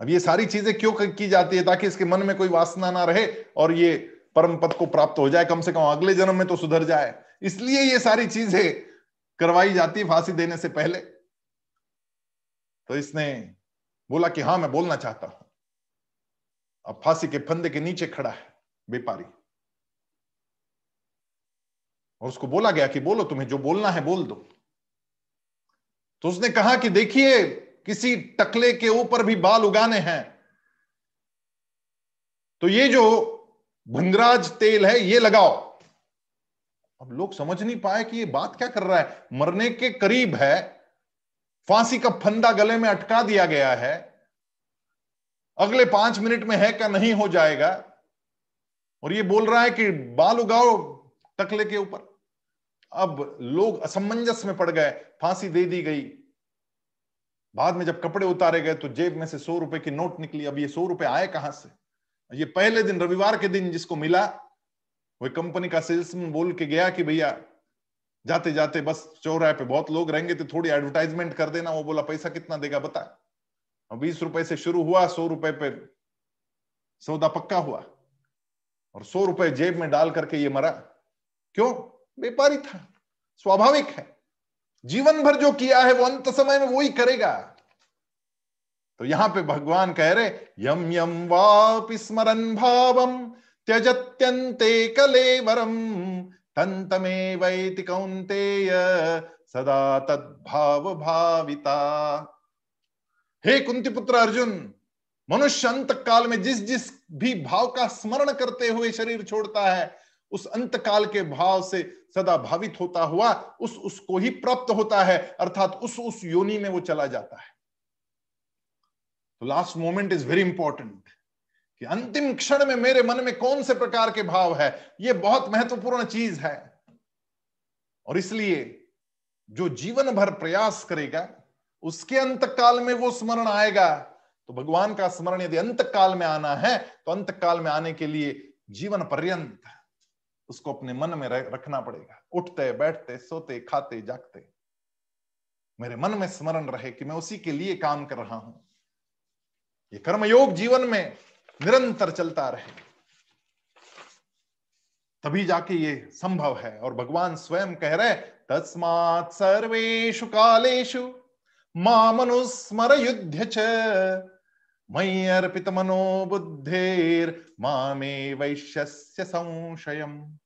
अब ये सारी चीज़ें क्यों की जाती है ताकि इसके मन में कोई वासना ना रहे और ये परम पद को प्राप्त हो जाए, कम से कम अगले जन्म में तो सुधर जाए। इसलिए ये सारी चीज़ें करवाई जाती फांसी देने से पहले। तो इसने बोला कि हाँ मैं बोलना चाहता हूँ। अब फांसी के फंदे के नीचे खड़ा है, व्यापारी। और उसको बोला गया कि बोलो, तुम्हें जो बोलना है बोल दो। तो उसने कहा कि देखिए, किसी टकले के ऊपर भी बाल उगाने हैं। तो ये जो भंगराज तेल है, ये लगाओ। अब लोग समझ नहीं पाए कि ये बात क्या कर रहा है। मरने के करीब है, फांसी का फंदा गले में अटका दिया गया है। अगले पाँच मिनट में है क्या नहीं हो जाएगा? और ये बोल रहा है कि बाल उगाओ टकले के ऊपर। अब लोग असमंजस में पड़ गए, फांसी दे दी गई। बाद में जब कपड़े उतारे गए तो जेब में से सौ रुपए की नोट निकली। अब ये सौ रुपए आए कहाँ से? ये पहले दिन, रविवार के दिन जिसको मिला वो कंपनी का सेल्समैन बोल के गया कि भैया, जाते जाते बस चौराहे पे बहुत लोग रहेंगे तो थोड़ी एडवर्टाइजमेंट कर देना। वो बोला, पैसा कितना देगा, बता। और बीस रुपए से शुरू हुआ, सौ रुपए पे सौदा पक्का हुआ। और सौ रुपए जेब में डाल करके ये मरा। क्यों? व्यापारी था, स्वाभाविक है। जीवन भर जो किया है, वो अंत समय में वो ही करेगा। तो यहाँ पे भगवान कह रहे यम यम वापि स्मरण भावम त्यजत्यंते कलेवरम तंतमे वैति कौंतेय सदा तद्भाव भाविता। हे कुंती पुत्र अर्जुन, मनुष्य अंत काल में जिस जिस भी भाव का स्मरण करते हुए शरीर छोड़ता है, उस अंत काल के भाव से सदा भावित होता हुआ उस उसको ही प्राप्त होता है, अर्थात उस उस योनि में वो चला जाता है। तो last moment is very important कि अंतिम क्षण में मेरे मन में कौन से प्रकार के भाव है? यह बहुत महत्वपूर्ण चीज़ है। और इसलिए जो जीवन भर प्रयास करेगा, उसके अंत काल में वो स्मरण आएगा। तो भगवान का स्मरण यदि अंत काल में आना है तो अंत काल में आने के लिए जीवन पर्यंत उसको अपने मन में रखना पड़ेगा। उठते, बैठते, सोते, खाते, जागते। मेरे मन में स्मरण रहे कि मैं उसी के लिए काम कर रहा हूँ। ये कर्मयोग जीवन में निरंतर चलता रहे। तभी जाके ये संभव है और भगवान स्वयं कह रहे तस्मात् सर्वेशु कालेशु मामनुस्मर युद्ध च अर्पित मनो बुद्धेर मामे वैश्य संशयम।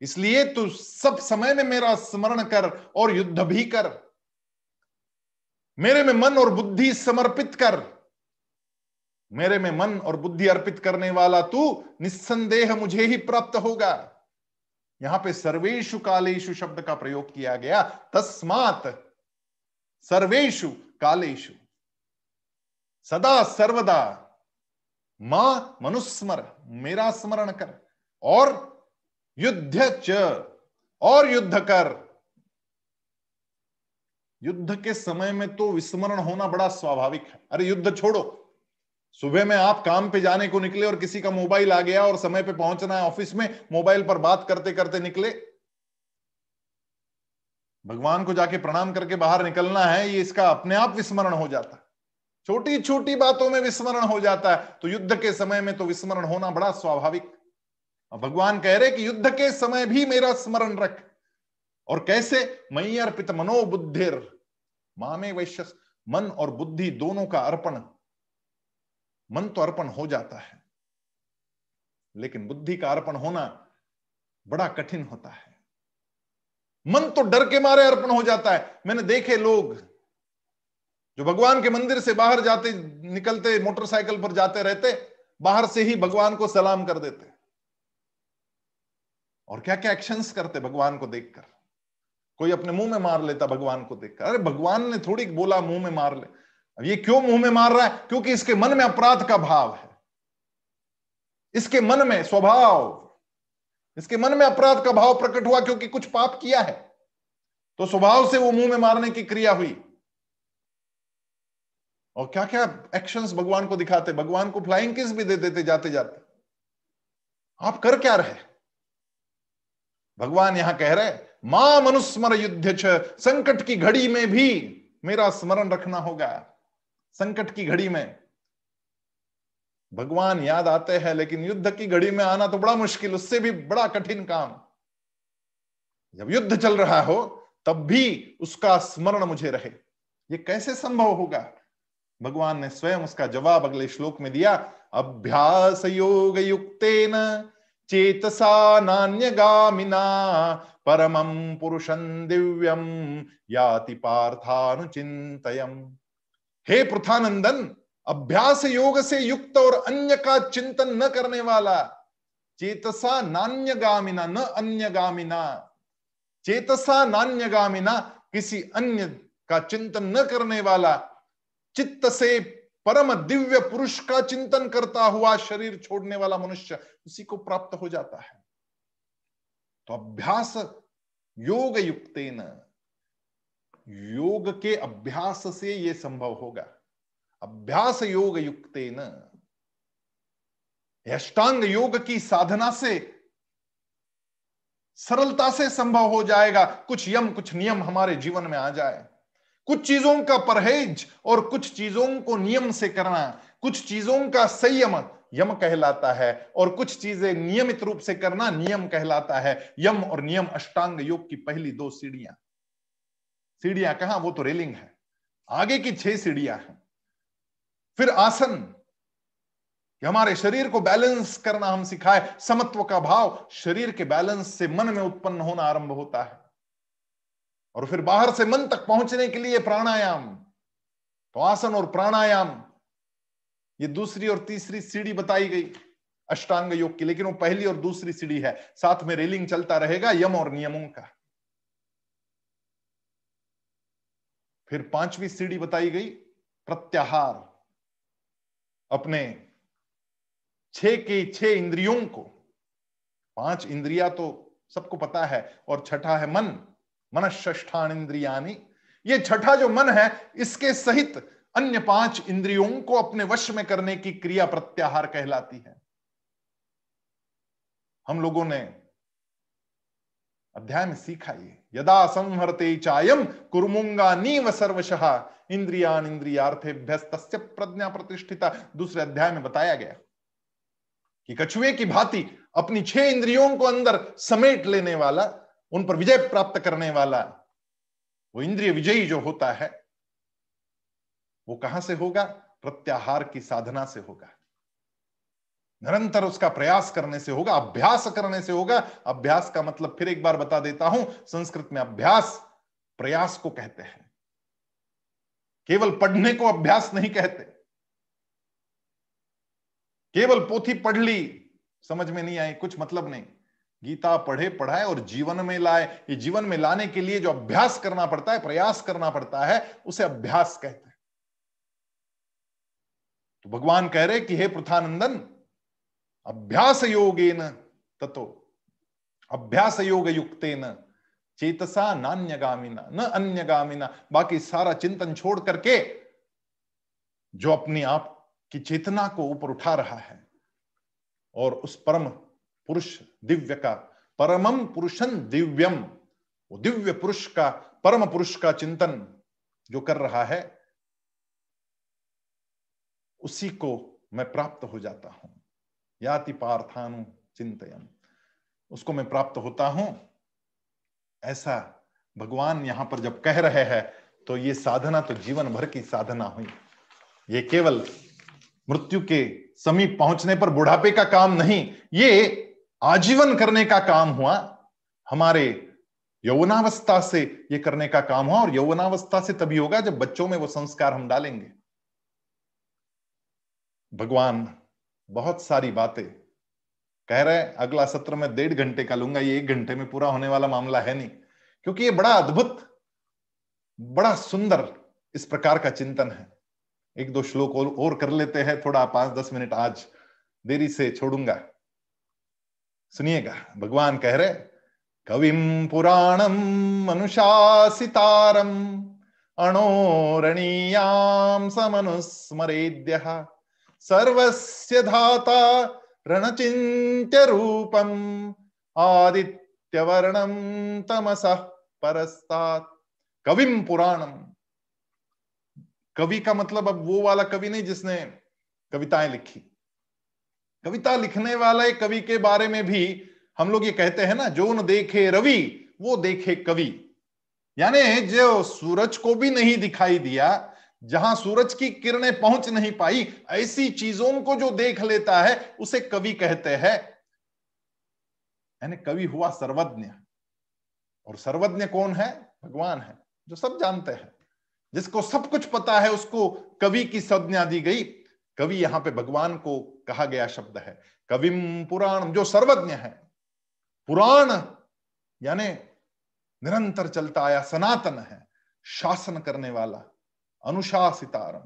इसलिए तू सब समय में मेरा स्मरण कर और युद्ध भी कर। मेरे में मन और बुद्धि समर्पित कर। मेरे में मन और बुद्धि अर्पित करने वाला तू निस्संदेह मुझे ही प्राप्त होगा। यहाँ पे सर्वेशु कालेशु शब्द का प्रयोग किया गया। तस्मात सर्वेशु कालेशु सदा सर्वदा माँ मनुस्मर, मेरा स्मरण कर और युद्ध च और युद्ध कर। युद्ध के समय में तो विस्मरण होना बड़ा स्वाभाविक है। अरे युद्ध छोड़ो। सुबह में आप काम पे जाने को निकले और किसी का मोबाइल आ गया और समय पे पहुँचना है ऑफ़िस में, मोबाइल पर बात करते करते निकले। भगवान को जाके प्रणाम करके बाहर निकलना है, ये इसका अपने आप विस्मरण हो जाता। है छोटी छोटी बातों में विस्मरण हो जाता है तो युद्ध के समय में तो विस्मरण होना बड़ा स्वाभाविक। भगवान कह रहे कि युद्ध के समय भी मेरा स्मरण रख। और कैसे? मई अर्पित मनोबुद्धिर मामे वैश्य मन और बुद्धि दोनों का अर्पण मन तो अर्पण हो जाता है, लेकिन बुद्धि का अर्पण होना बड़ा कठिन होता है। मन तो डर के मारे अर्पण हो जाता है। मैंने देखे लोग जो भगवान के मंदिर से बाहर जाते, निकलते, मोटरसाइकिल पर जाते रहते, बाहर से ही भगवान को सलाम कर देते। और क्या क्या एक्शंस करते भगवान को देखकर? कोई अपने मुँह में मार लेता भगवान को देखकर। अरे, भगवान ने थोड़ी बोला, मुँह में मार ले। अब ये क्यों मुँह में मार रहा है? क्योंकि इसके मन में अपराध का भाव है। इसके मन में स्वभाव, इसके मन में अपराध का भाव प्रकट हुआ क्योंकि कुछ पाप किया है। तो स्वभाव से वो मुँह में मारने की क्रिया हुई। और क्या क्या एक्शंस भगवान को दिखाते? भगवान को फ्लाइंग किस भी दे देते जाते जाते आप कर क्या रहे? भगवान यहाँ कह रहे माँ मनुस्मर युद्ध संकट की घड़ी में भी मेरा स्मरण रखना होगा। संकट की घड़ी में। भगवान याद आते हैं, लेकिन युद्ध की घड़ी में आना तो बड़ा मुश्किल, उससे भी बड़ा कठिन काम। जब युद्ध चल रहा हो, तब भी उसका स्मरण मुझे रहे। ये कैसे संभव होगा? भगवान ने स्वयं उसका जवाब अगले श्लोक में दिया, अभ्यास योग युक्त चेतसा नान्यगामिना, परमं पुरुषं दिव्यम याति पार्थानुचिंतयम हे प्रथानंदन अभ्यास योग से युक्त और अन्य का चिंतन न करने वाला, चेतसा नान्य गामिना न अन्य गामिना चेतसा नान्य गामिना किसी अन्य का चिंतन न करने वाला, चित्त से परम दिव्य पुरुष का चिंतन करता हुआ शरीर छोड़ने वाला मनुष्य उसी को प्राप्त हो जाता है। तो अभ्यास योग युक्तेन योग के अभ्यास से यह संभव होगा। अभ्यास योग युक्त न अष्टांग योग की साधना से सरलता से संभव हो जाएगा। कुछ यम, कुछ नियम हमारे जीवन में आ जाए। कुछ चीज़ों का परहेज और कुछ चीज़ों को नियम से करना, कुछ चीज़ों का संयम यम कहलाता है और कुछ चीज़ें नियमित रूप से करना नियम कहलाता है। यम और नियम अष्टांग योग की पहली दो सीढ़ियाँ। सीढ़ियाँ, कहा? वो तो रेलिंग है। आगे की छह सीढ़ियाँ हैं। फिर आसन। कि हमारे शरीर को बैलेंस करना हम सिखाए। समत्व का भाव, शरीर के बैलेंस से मन में उत्पन्न होना आरंभ होता है। और फिर बाहर से मन तक पहुँचने के लिए प्राणायाम। तो आसन और प्राणायाम। ये दूसरी और तीसरी सीढ़ी बताई गई अष्टांग योग की, लेकिन वो पहली और दूसरी सीढ़ी है। साथ में रेलिंग चलता रहेगा, यम और नियमों का। फिर पांचवी सीढ़ी बताई गई, प्रत्याहार। अपने छह के छह इंद्रियों को, पाँच इंद्रिया तो सबको पता है, और छठा है मन मन ष्ठान इंद्रियानी ये छठा जो मन है, इसके सहित अन्य पाँच इंद्रियों को अपने वश में करने की क्रिया प्रत्याहार कहलाती है। हम लोगों ने अध्याय में सीखा ये। यदा संहरते चायम कुरमुंगा नीव सर्वशः। इंद्रियान इंद्रियार्थेभ्य प्रज्ञा प्रतिष्ठिता। दूसरे अध्याय में बताया गया कि कछुए की भांति अपनी छह इंद्रियों को अंदर समेट लेने वाला, उन पर विजय प्राप्त करने वाला, वो इंद्रिय विजयी जो होता है, वो कहाँ से होगा? प्रत्याहार की साधना से होगा। निरंतर उसका प्रयास करने से होगा, अभ्यास करने से होगा। अभ्यास का मतलब फिर एक बार बता देता हूँ, संस्कृत में अभ्यास प्रयास को कहते हैं। केवल पढ़ने को अभ्यास नहीं कहते। केवल पोथी पढ़ ली, समझ में नहीं आई कुछ मतलब नहीं। गीता पढ़े, पढ़ाए और जीवन में लाए। ये जीवन में लाने के लिए जो अभ्यास करना पड़ता है, प्रयास करना पड़ता है, उसे अभ्यास कहते हैं। तो भगवान कह रहे कि, हे पृथानंदन अभ्यास योगेन ततो अभ्यास योग युक्तेन चेतसा नान्यगामिना, न अन्यगामिना, बाकी सारा चिंतन छोड़ करके जो अपने आप की चेतना को ऊपर उठा रहा है, और उस परम पुरुष दिव्य का परमम पुरुषन दिव्यम वो दिव्य पुरुष का, परम पुरुष का चिंतन जो कर रहा है, उसी को मैं प्राप्त हो जाता हूँ। याति पार्थानु चिंतन उसको मैं प्राप्त होता हूँ। ऐसा भगवान यहाँ पर जब कह रहे हैं तो ये साधना तो जीवन भर की साधना हुई। ये केवल मृत्यु के समीप पहुँचने पर बुढ़ापे का काम नहीं, ये आजीवन करने का काम हुआ। हमारे यौवनावस्था से ये करने का काम हुआ, और यौवनावस्था से तभी होगा जब बच्चों में वो संस्कार हम डालेंगे। भगवान बहुत सारी बातें। कह रहे हैं अगला सत्र में डेढ़ घंटे का लूँगा ये एक घंटे में पूरा होने वाला मामला है नहीं। क्योंकि ये बड़ा अद्भुत बड़ा सुंदर इस प्रकार का चिंतन है। एक दो श्लोक और, और कर लेते हैं थोड़ा पाँच दस मिनट आज देरी से छोड़ूँगा। सुनिएगा भगवान कह रहे कविम पुराणम मनुषासितारम अणोरणीयाम समनुस्मरेद्य। सर्वस्य धाता तमसः परस्तात्। कविम पुराणम कवि का मतलब अब वो वाला कवि नहीं जिसने कविताएँ लिखी। कविता लिखने वाले कवि के बारे में भी हम लोग ये कहते हैं ना, जो न देखे रवि, वो देखे कवि। यानी जो सूरज को भी नहीं दिखाई दिया जहाँ सूरज की किरणें पहुँच नहीं पाई, ऐसी चीज़ों को जो देख लेता है, उसे कवि कहते हैं। यानी कवि हुआ सर्वज्ञ। और सर्वज्ञ कौन है? भगवान है, जो सब जानते हैं। जिसको सब कुछ पता है, उसको कवि की संज्ञा दी गई। कवि यहाँ पे भगवान को कहा गया शब्द है। कविम पुराण, जो सर्वज्ञ है। पुराण, यानी निरंतर चलता आया सनातन है, शासन करने वाला। अनुशासितारम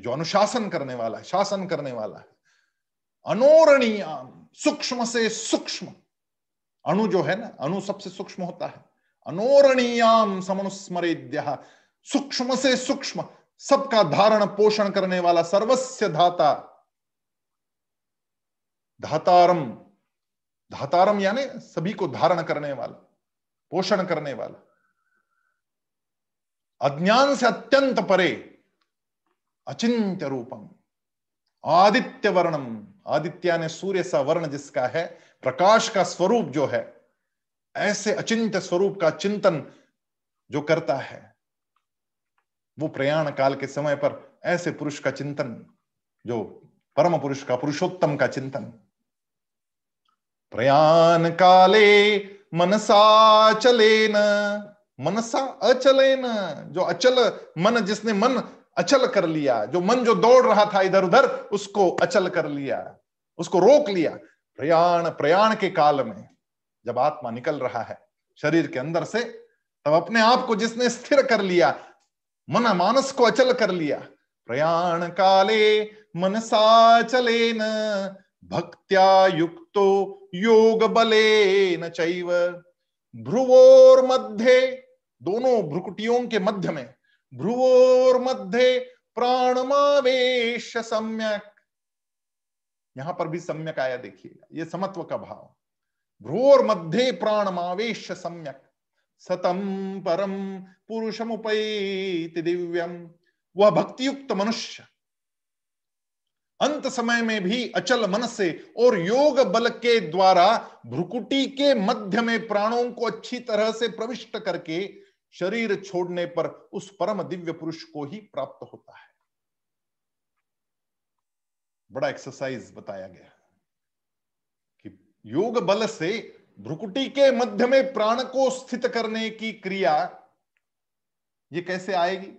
जो अनुशासन करने वाला है, शासन करने वाला है। अनोरणीय सूक्ष्म से सूक्ष्म। अणु जो है ना, अणु सबसे सूक्ष्म होता है। अनोरणीयाम समनुस्मरेद्य, सूक्ष्म से सूक्ष्म। सबका धारण पोषण करने वाला सर्वस्व धाता। धातारम। धातारम यानी सभी को धारण करने वाला, पोषण करने वाला। अज्ञान से अत्यंत परे अचिंत्य रूपम आदित्य वर्णम आदित्य ने सूर्य सा वर्ण जिसका है प्रकाश का स्वरूप जो है ऐसे अचिंत्य स्वरूप का चिंतन जो करता है, वो प्रयाण काल के समय पर ऐसे पुरुष का चिंतन, जो परम पुरुष का पुरुषोत्तम का चिंतन। प्रयाण काले मनसा चले न मनसा अचले न जो अचल मन जिसने मन अचल कर लिया, जो मन जो दौड़ रहा था इधर उधर, उसको अचल कर लिया, उसको रोक लिया। प्रयाण प्रयाण के काल में जब आत्मा निकल रहा है शरीर के अंदर से, तब अपने आप को जिसने स्थिर कर लिया, मन मानस को अचल कर लिया, प्रयाण काले मनसा चले न, भक्त्या युक्तो योग बले न चैव भ्रुवोर मध्य दोनों भ्रुकुटियों के मध्य में, भ्रुवोर मध्य प्राणमावेश सम्यक। यहाँ पर भी सम्यक आया देखिएगा, ये समत्व का भाव। भ्रोर मध्य प्राणमावेश सम्यक। सतम परम पुरुषम उपैति दिव्यम। वह भक्तियुक्त मनुष्य। अंत समय में भी अचल मन से और योग बल के द्वारा भ्रुकुटी के मध्य में प्राणों को अच्छी तरह से प्रविष्ट करके शरीर छोड़ने पर उस परम दिव्य पुरुष को ही प्राप्त होता है। बड़ा एक्सरसाइज बताया गया कि योग बल से भ्रुकुटी के मध्य में प्राण को स्थित करने की क्रिया, ये कैसे आएगी?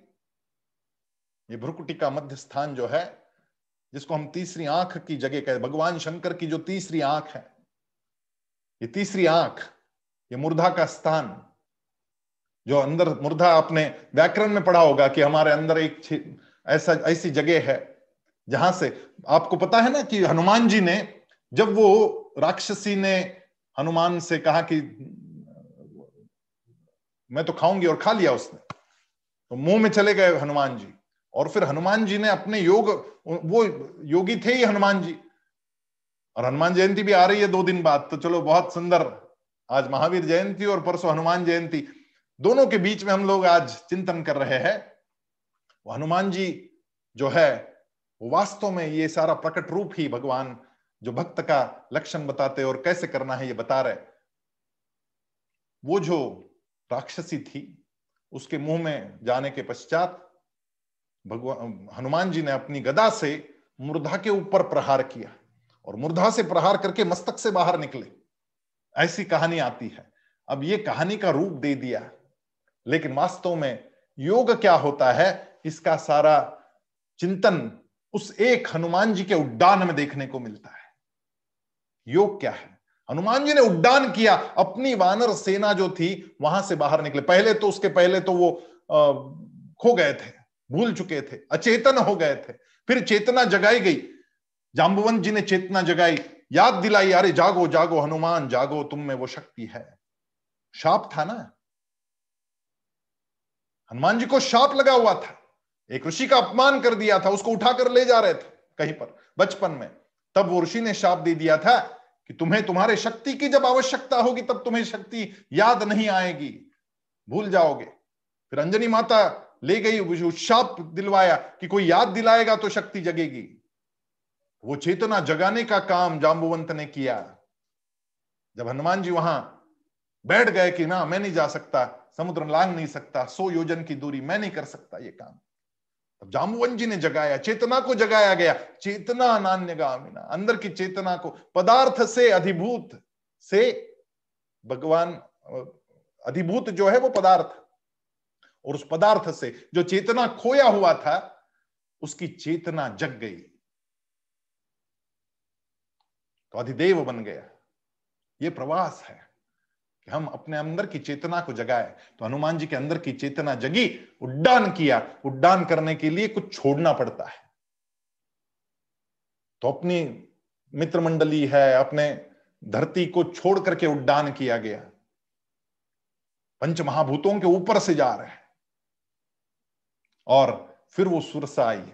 ये भ्रुकुटी का मध्य स्थान जो है, जिसको हम तीसरी आँख की जगह कहते भगवान शंकर की जो तीसरी आँख है, ये तीसरी आँख, ये मुर्धा का स्थान जो अंदर मुर्दा आपने व्याकरण में पढ़ा होगा कि हमारे अंदर एक ऐसा, ऐसी जगह है, जहाँ से आपको पता है ना कि हनुमान जी ने, जब वो राक्षसी ने हनुमान से कहा कि, मैं तो खाऊँगी और खा लिया उसने तो मुँह में चले गए हनुमान जी। और फिर हनुमान जी ने अपने योग, वो योगी थे ही हनुमान जी। और हनुमान जयंती भी आ रही है दो दिन बाद तो चलो बहुत सुंदर। आज महावीर जयंती और परसों हनुमान जयंती। दोनों के बीच में हम लोग आज चिंतन कर रहे हैं। वो हनुमान जी जो है, वो वास्तव में ये सारा प्रकट रूप ही भगवान जो भक्त का लक्षण बताते और कैसे करना है ये बता रहे वो जो राक्षसी थी, उसके मुँह में जाने के पश्चात भगवान हनुमान जी ने अपनी गदा से मुर्धा के ऊपर प्रहार किया और मुर्धा से प्रहार करके मस्तक से बाहर निकले। ऐसी कहानी आती है। अब ये कहानी का रूप दे दिया। लेकिन वास्तव में योग क्या होता है? इसका सारा चिंतन उस एक हनुमान जी के उड्डान में देखने को मिलता है। योग क्या है? हनुमान जी ने उड्डान किया अपनी वानर सेना जो थी वहाँ से बाहर निकले। पहले तो उसके पहले तो वो आ, खो गए थे भूल चुके थे अचेतन हो गए थे। फिर चेतना जगाई गई। जाम्बुवंत जी ने चेतना जगाई याद दिलाई अरे जागो जागो हनुमान जागो तुम में वो शक्ति है। शाप था ना? हनुमान जी को शाप लगा हुआ था। एक ऋषि का अपमान कर दिया था, उसको उठाकर ले जा रहे थे कहीं पर, बचपन में। तब वो ऋषि ने शाप दे दिया था कि तुम्हें तुम्हारे शक्ति की जब आवश्यकता होगी, तब तुम्हें शक्ति याद नहीं आएगी। भूल जाओगे। फिर अंजनी माता ले गई शाप दिलवाया कि कोई याद दिलाएगा तो शक्ति जगेगी। वो चेतना जगाने का काम जाम्बुवंत ने किया। जब हनुमान जी वहाँ बैठ गए कि ना, मैं नहीं जा सकता समुद्र लांग नहीं सकता, सो योजन की दूरी मैं नहीं कर सकता ये काम। तब जामुवन जी ने जगाया, चेतना को जगाया गया, चेतना नान्य गामिना अंदर की चेतना को पदार्थ से अधिभूत से भगवान अधिभूत जो है वो पदार्थ। और उस पदार्थ से जो चेतना खोया हुआ था, उसकी चेतना जग गई। तो अधिदेव बन गया। ये प्रवास है। कि हम अपने अंदर की चेतना को जगाए। तो हनुमान जी के अंदर की चेतना जगी, उड्डान किया। उड्डान करने के लिए कुछ छोड़ना पड़ता है। तो अपनी मित्र मंडली है, अपने धरती को छोड़ करके उड्डान किया गया। पंच महाभूतों के ऊपर से जा रहे हैं। और फिर वो सुरसा आई।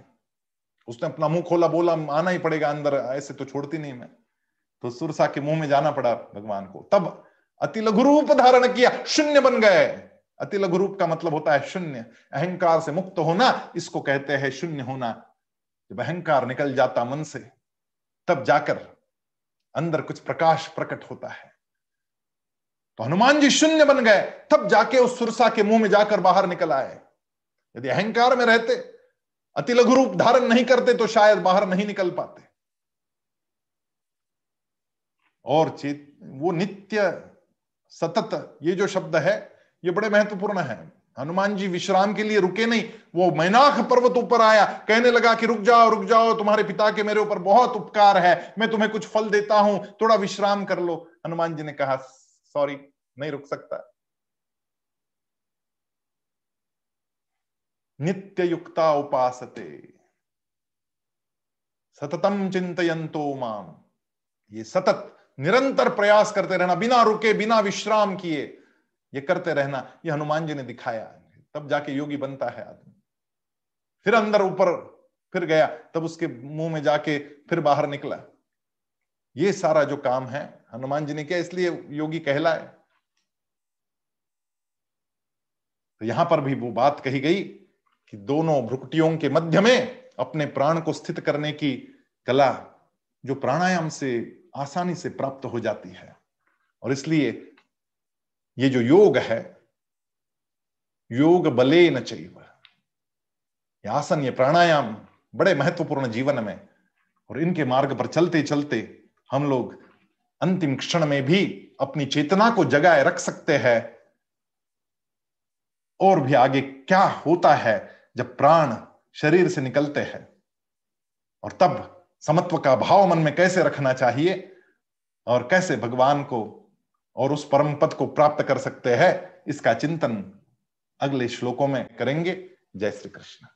उसने अपना मुँह खोला, बोला, आना ही पड़ेगा अंदर, ऐसे तो छोड़ती नहीं मैं। तो सुरसा के मुँह में जाना पड़ा भगवान को। तब अति लघु रूप धारण किया, शून्य बन गए। अति लघु रूप का मतलब होता है शून्य। अहंकार से मुक्त होना, इसको कहते हैं शून्य होना। जब अहंकार निकल जाता मन से, तब जाकर अंदर कुछ प्रकाश प्रकट होता है। तो हनुमान जी शून्य बन गए, तब जाके उस सुरसा के मुँह में जाकर बाहर निकल आए। यदि अहंकार में रहते अति लघु रूप धारण नहीं करते तो शायद बाहर नहीं निकल पाते। और चेत, वो नित्य सतत, ये जो शब्द है, ये बड़े महत्वपूर्ण है। हनुमान जी विश्राम के लिए रुके नहीं, वो मैनाख पर्वत ऊपर आया, कहने लगा कि रुक जाओ रुक जाओ, तुम्हारे पिता के मेरे ऊपर बहुत उपकार है, मैं तुम्हें कुछ फल देता हूँ, थोड़ा विश्राम कर लो। हनुमान जी ने कहा, सॉरी, नहीं रुक सकता। नित्य युक्ता उपासते। सततम चिंतयंतो माम। ये सतत निरंतर प्रयास करते रहना, बिना रुके, बिना विश्राम किए, ये करते रहना, ये हनुमान जी ने दिखाया तब जाके योगी बनता है आदमी। फिर अंदर ऊपर फिर गया, तब उसके मुँह में जाके फिर बाहर निकला। ये सारा जो काम है, हनुमान जी ने किया, इसलिए योगी कहलाए। तो यहाँ पर भी वो बात कही गई कि दोनों भ्रुकटियों के मध्य में अपने प्राण को स्थित करने की कला, जो प्राणायाम से आसानी से प्राप्त हो जाती है। और इसलिए ये जो योग है, योग बले न चाहिए आसन, ये प्राणायाम बड़े महत्वपूर्ण जीवन में और इनके मार्ग पर चलते चलते हम लोग अंतिम क्षण में भी अपनी चेतना को जगाए रख सकते हैं। और भी आगे क्या होता है जब प्राण शरीर से निकलते हैं। और तब समत्व का भाव मन में कैसे रखना चाहिए और कैसे भगवान को और उस परम पद को प्राप्त कर सकते हैं, इसका चिंतन अगले श्लोकों में करेंगे। जय श्री कृष्ण।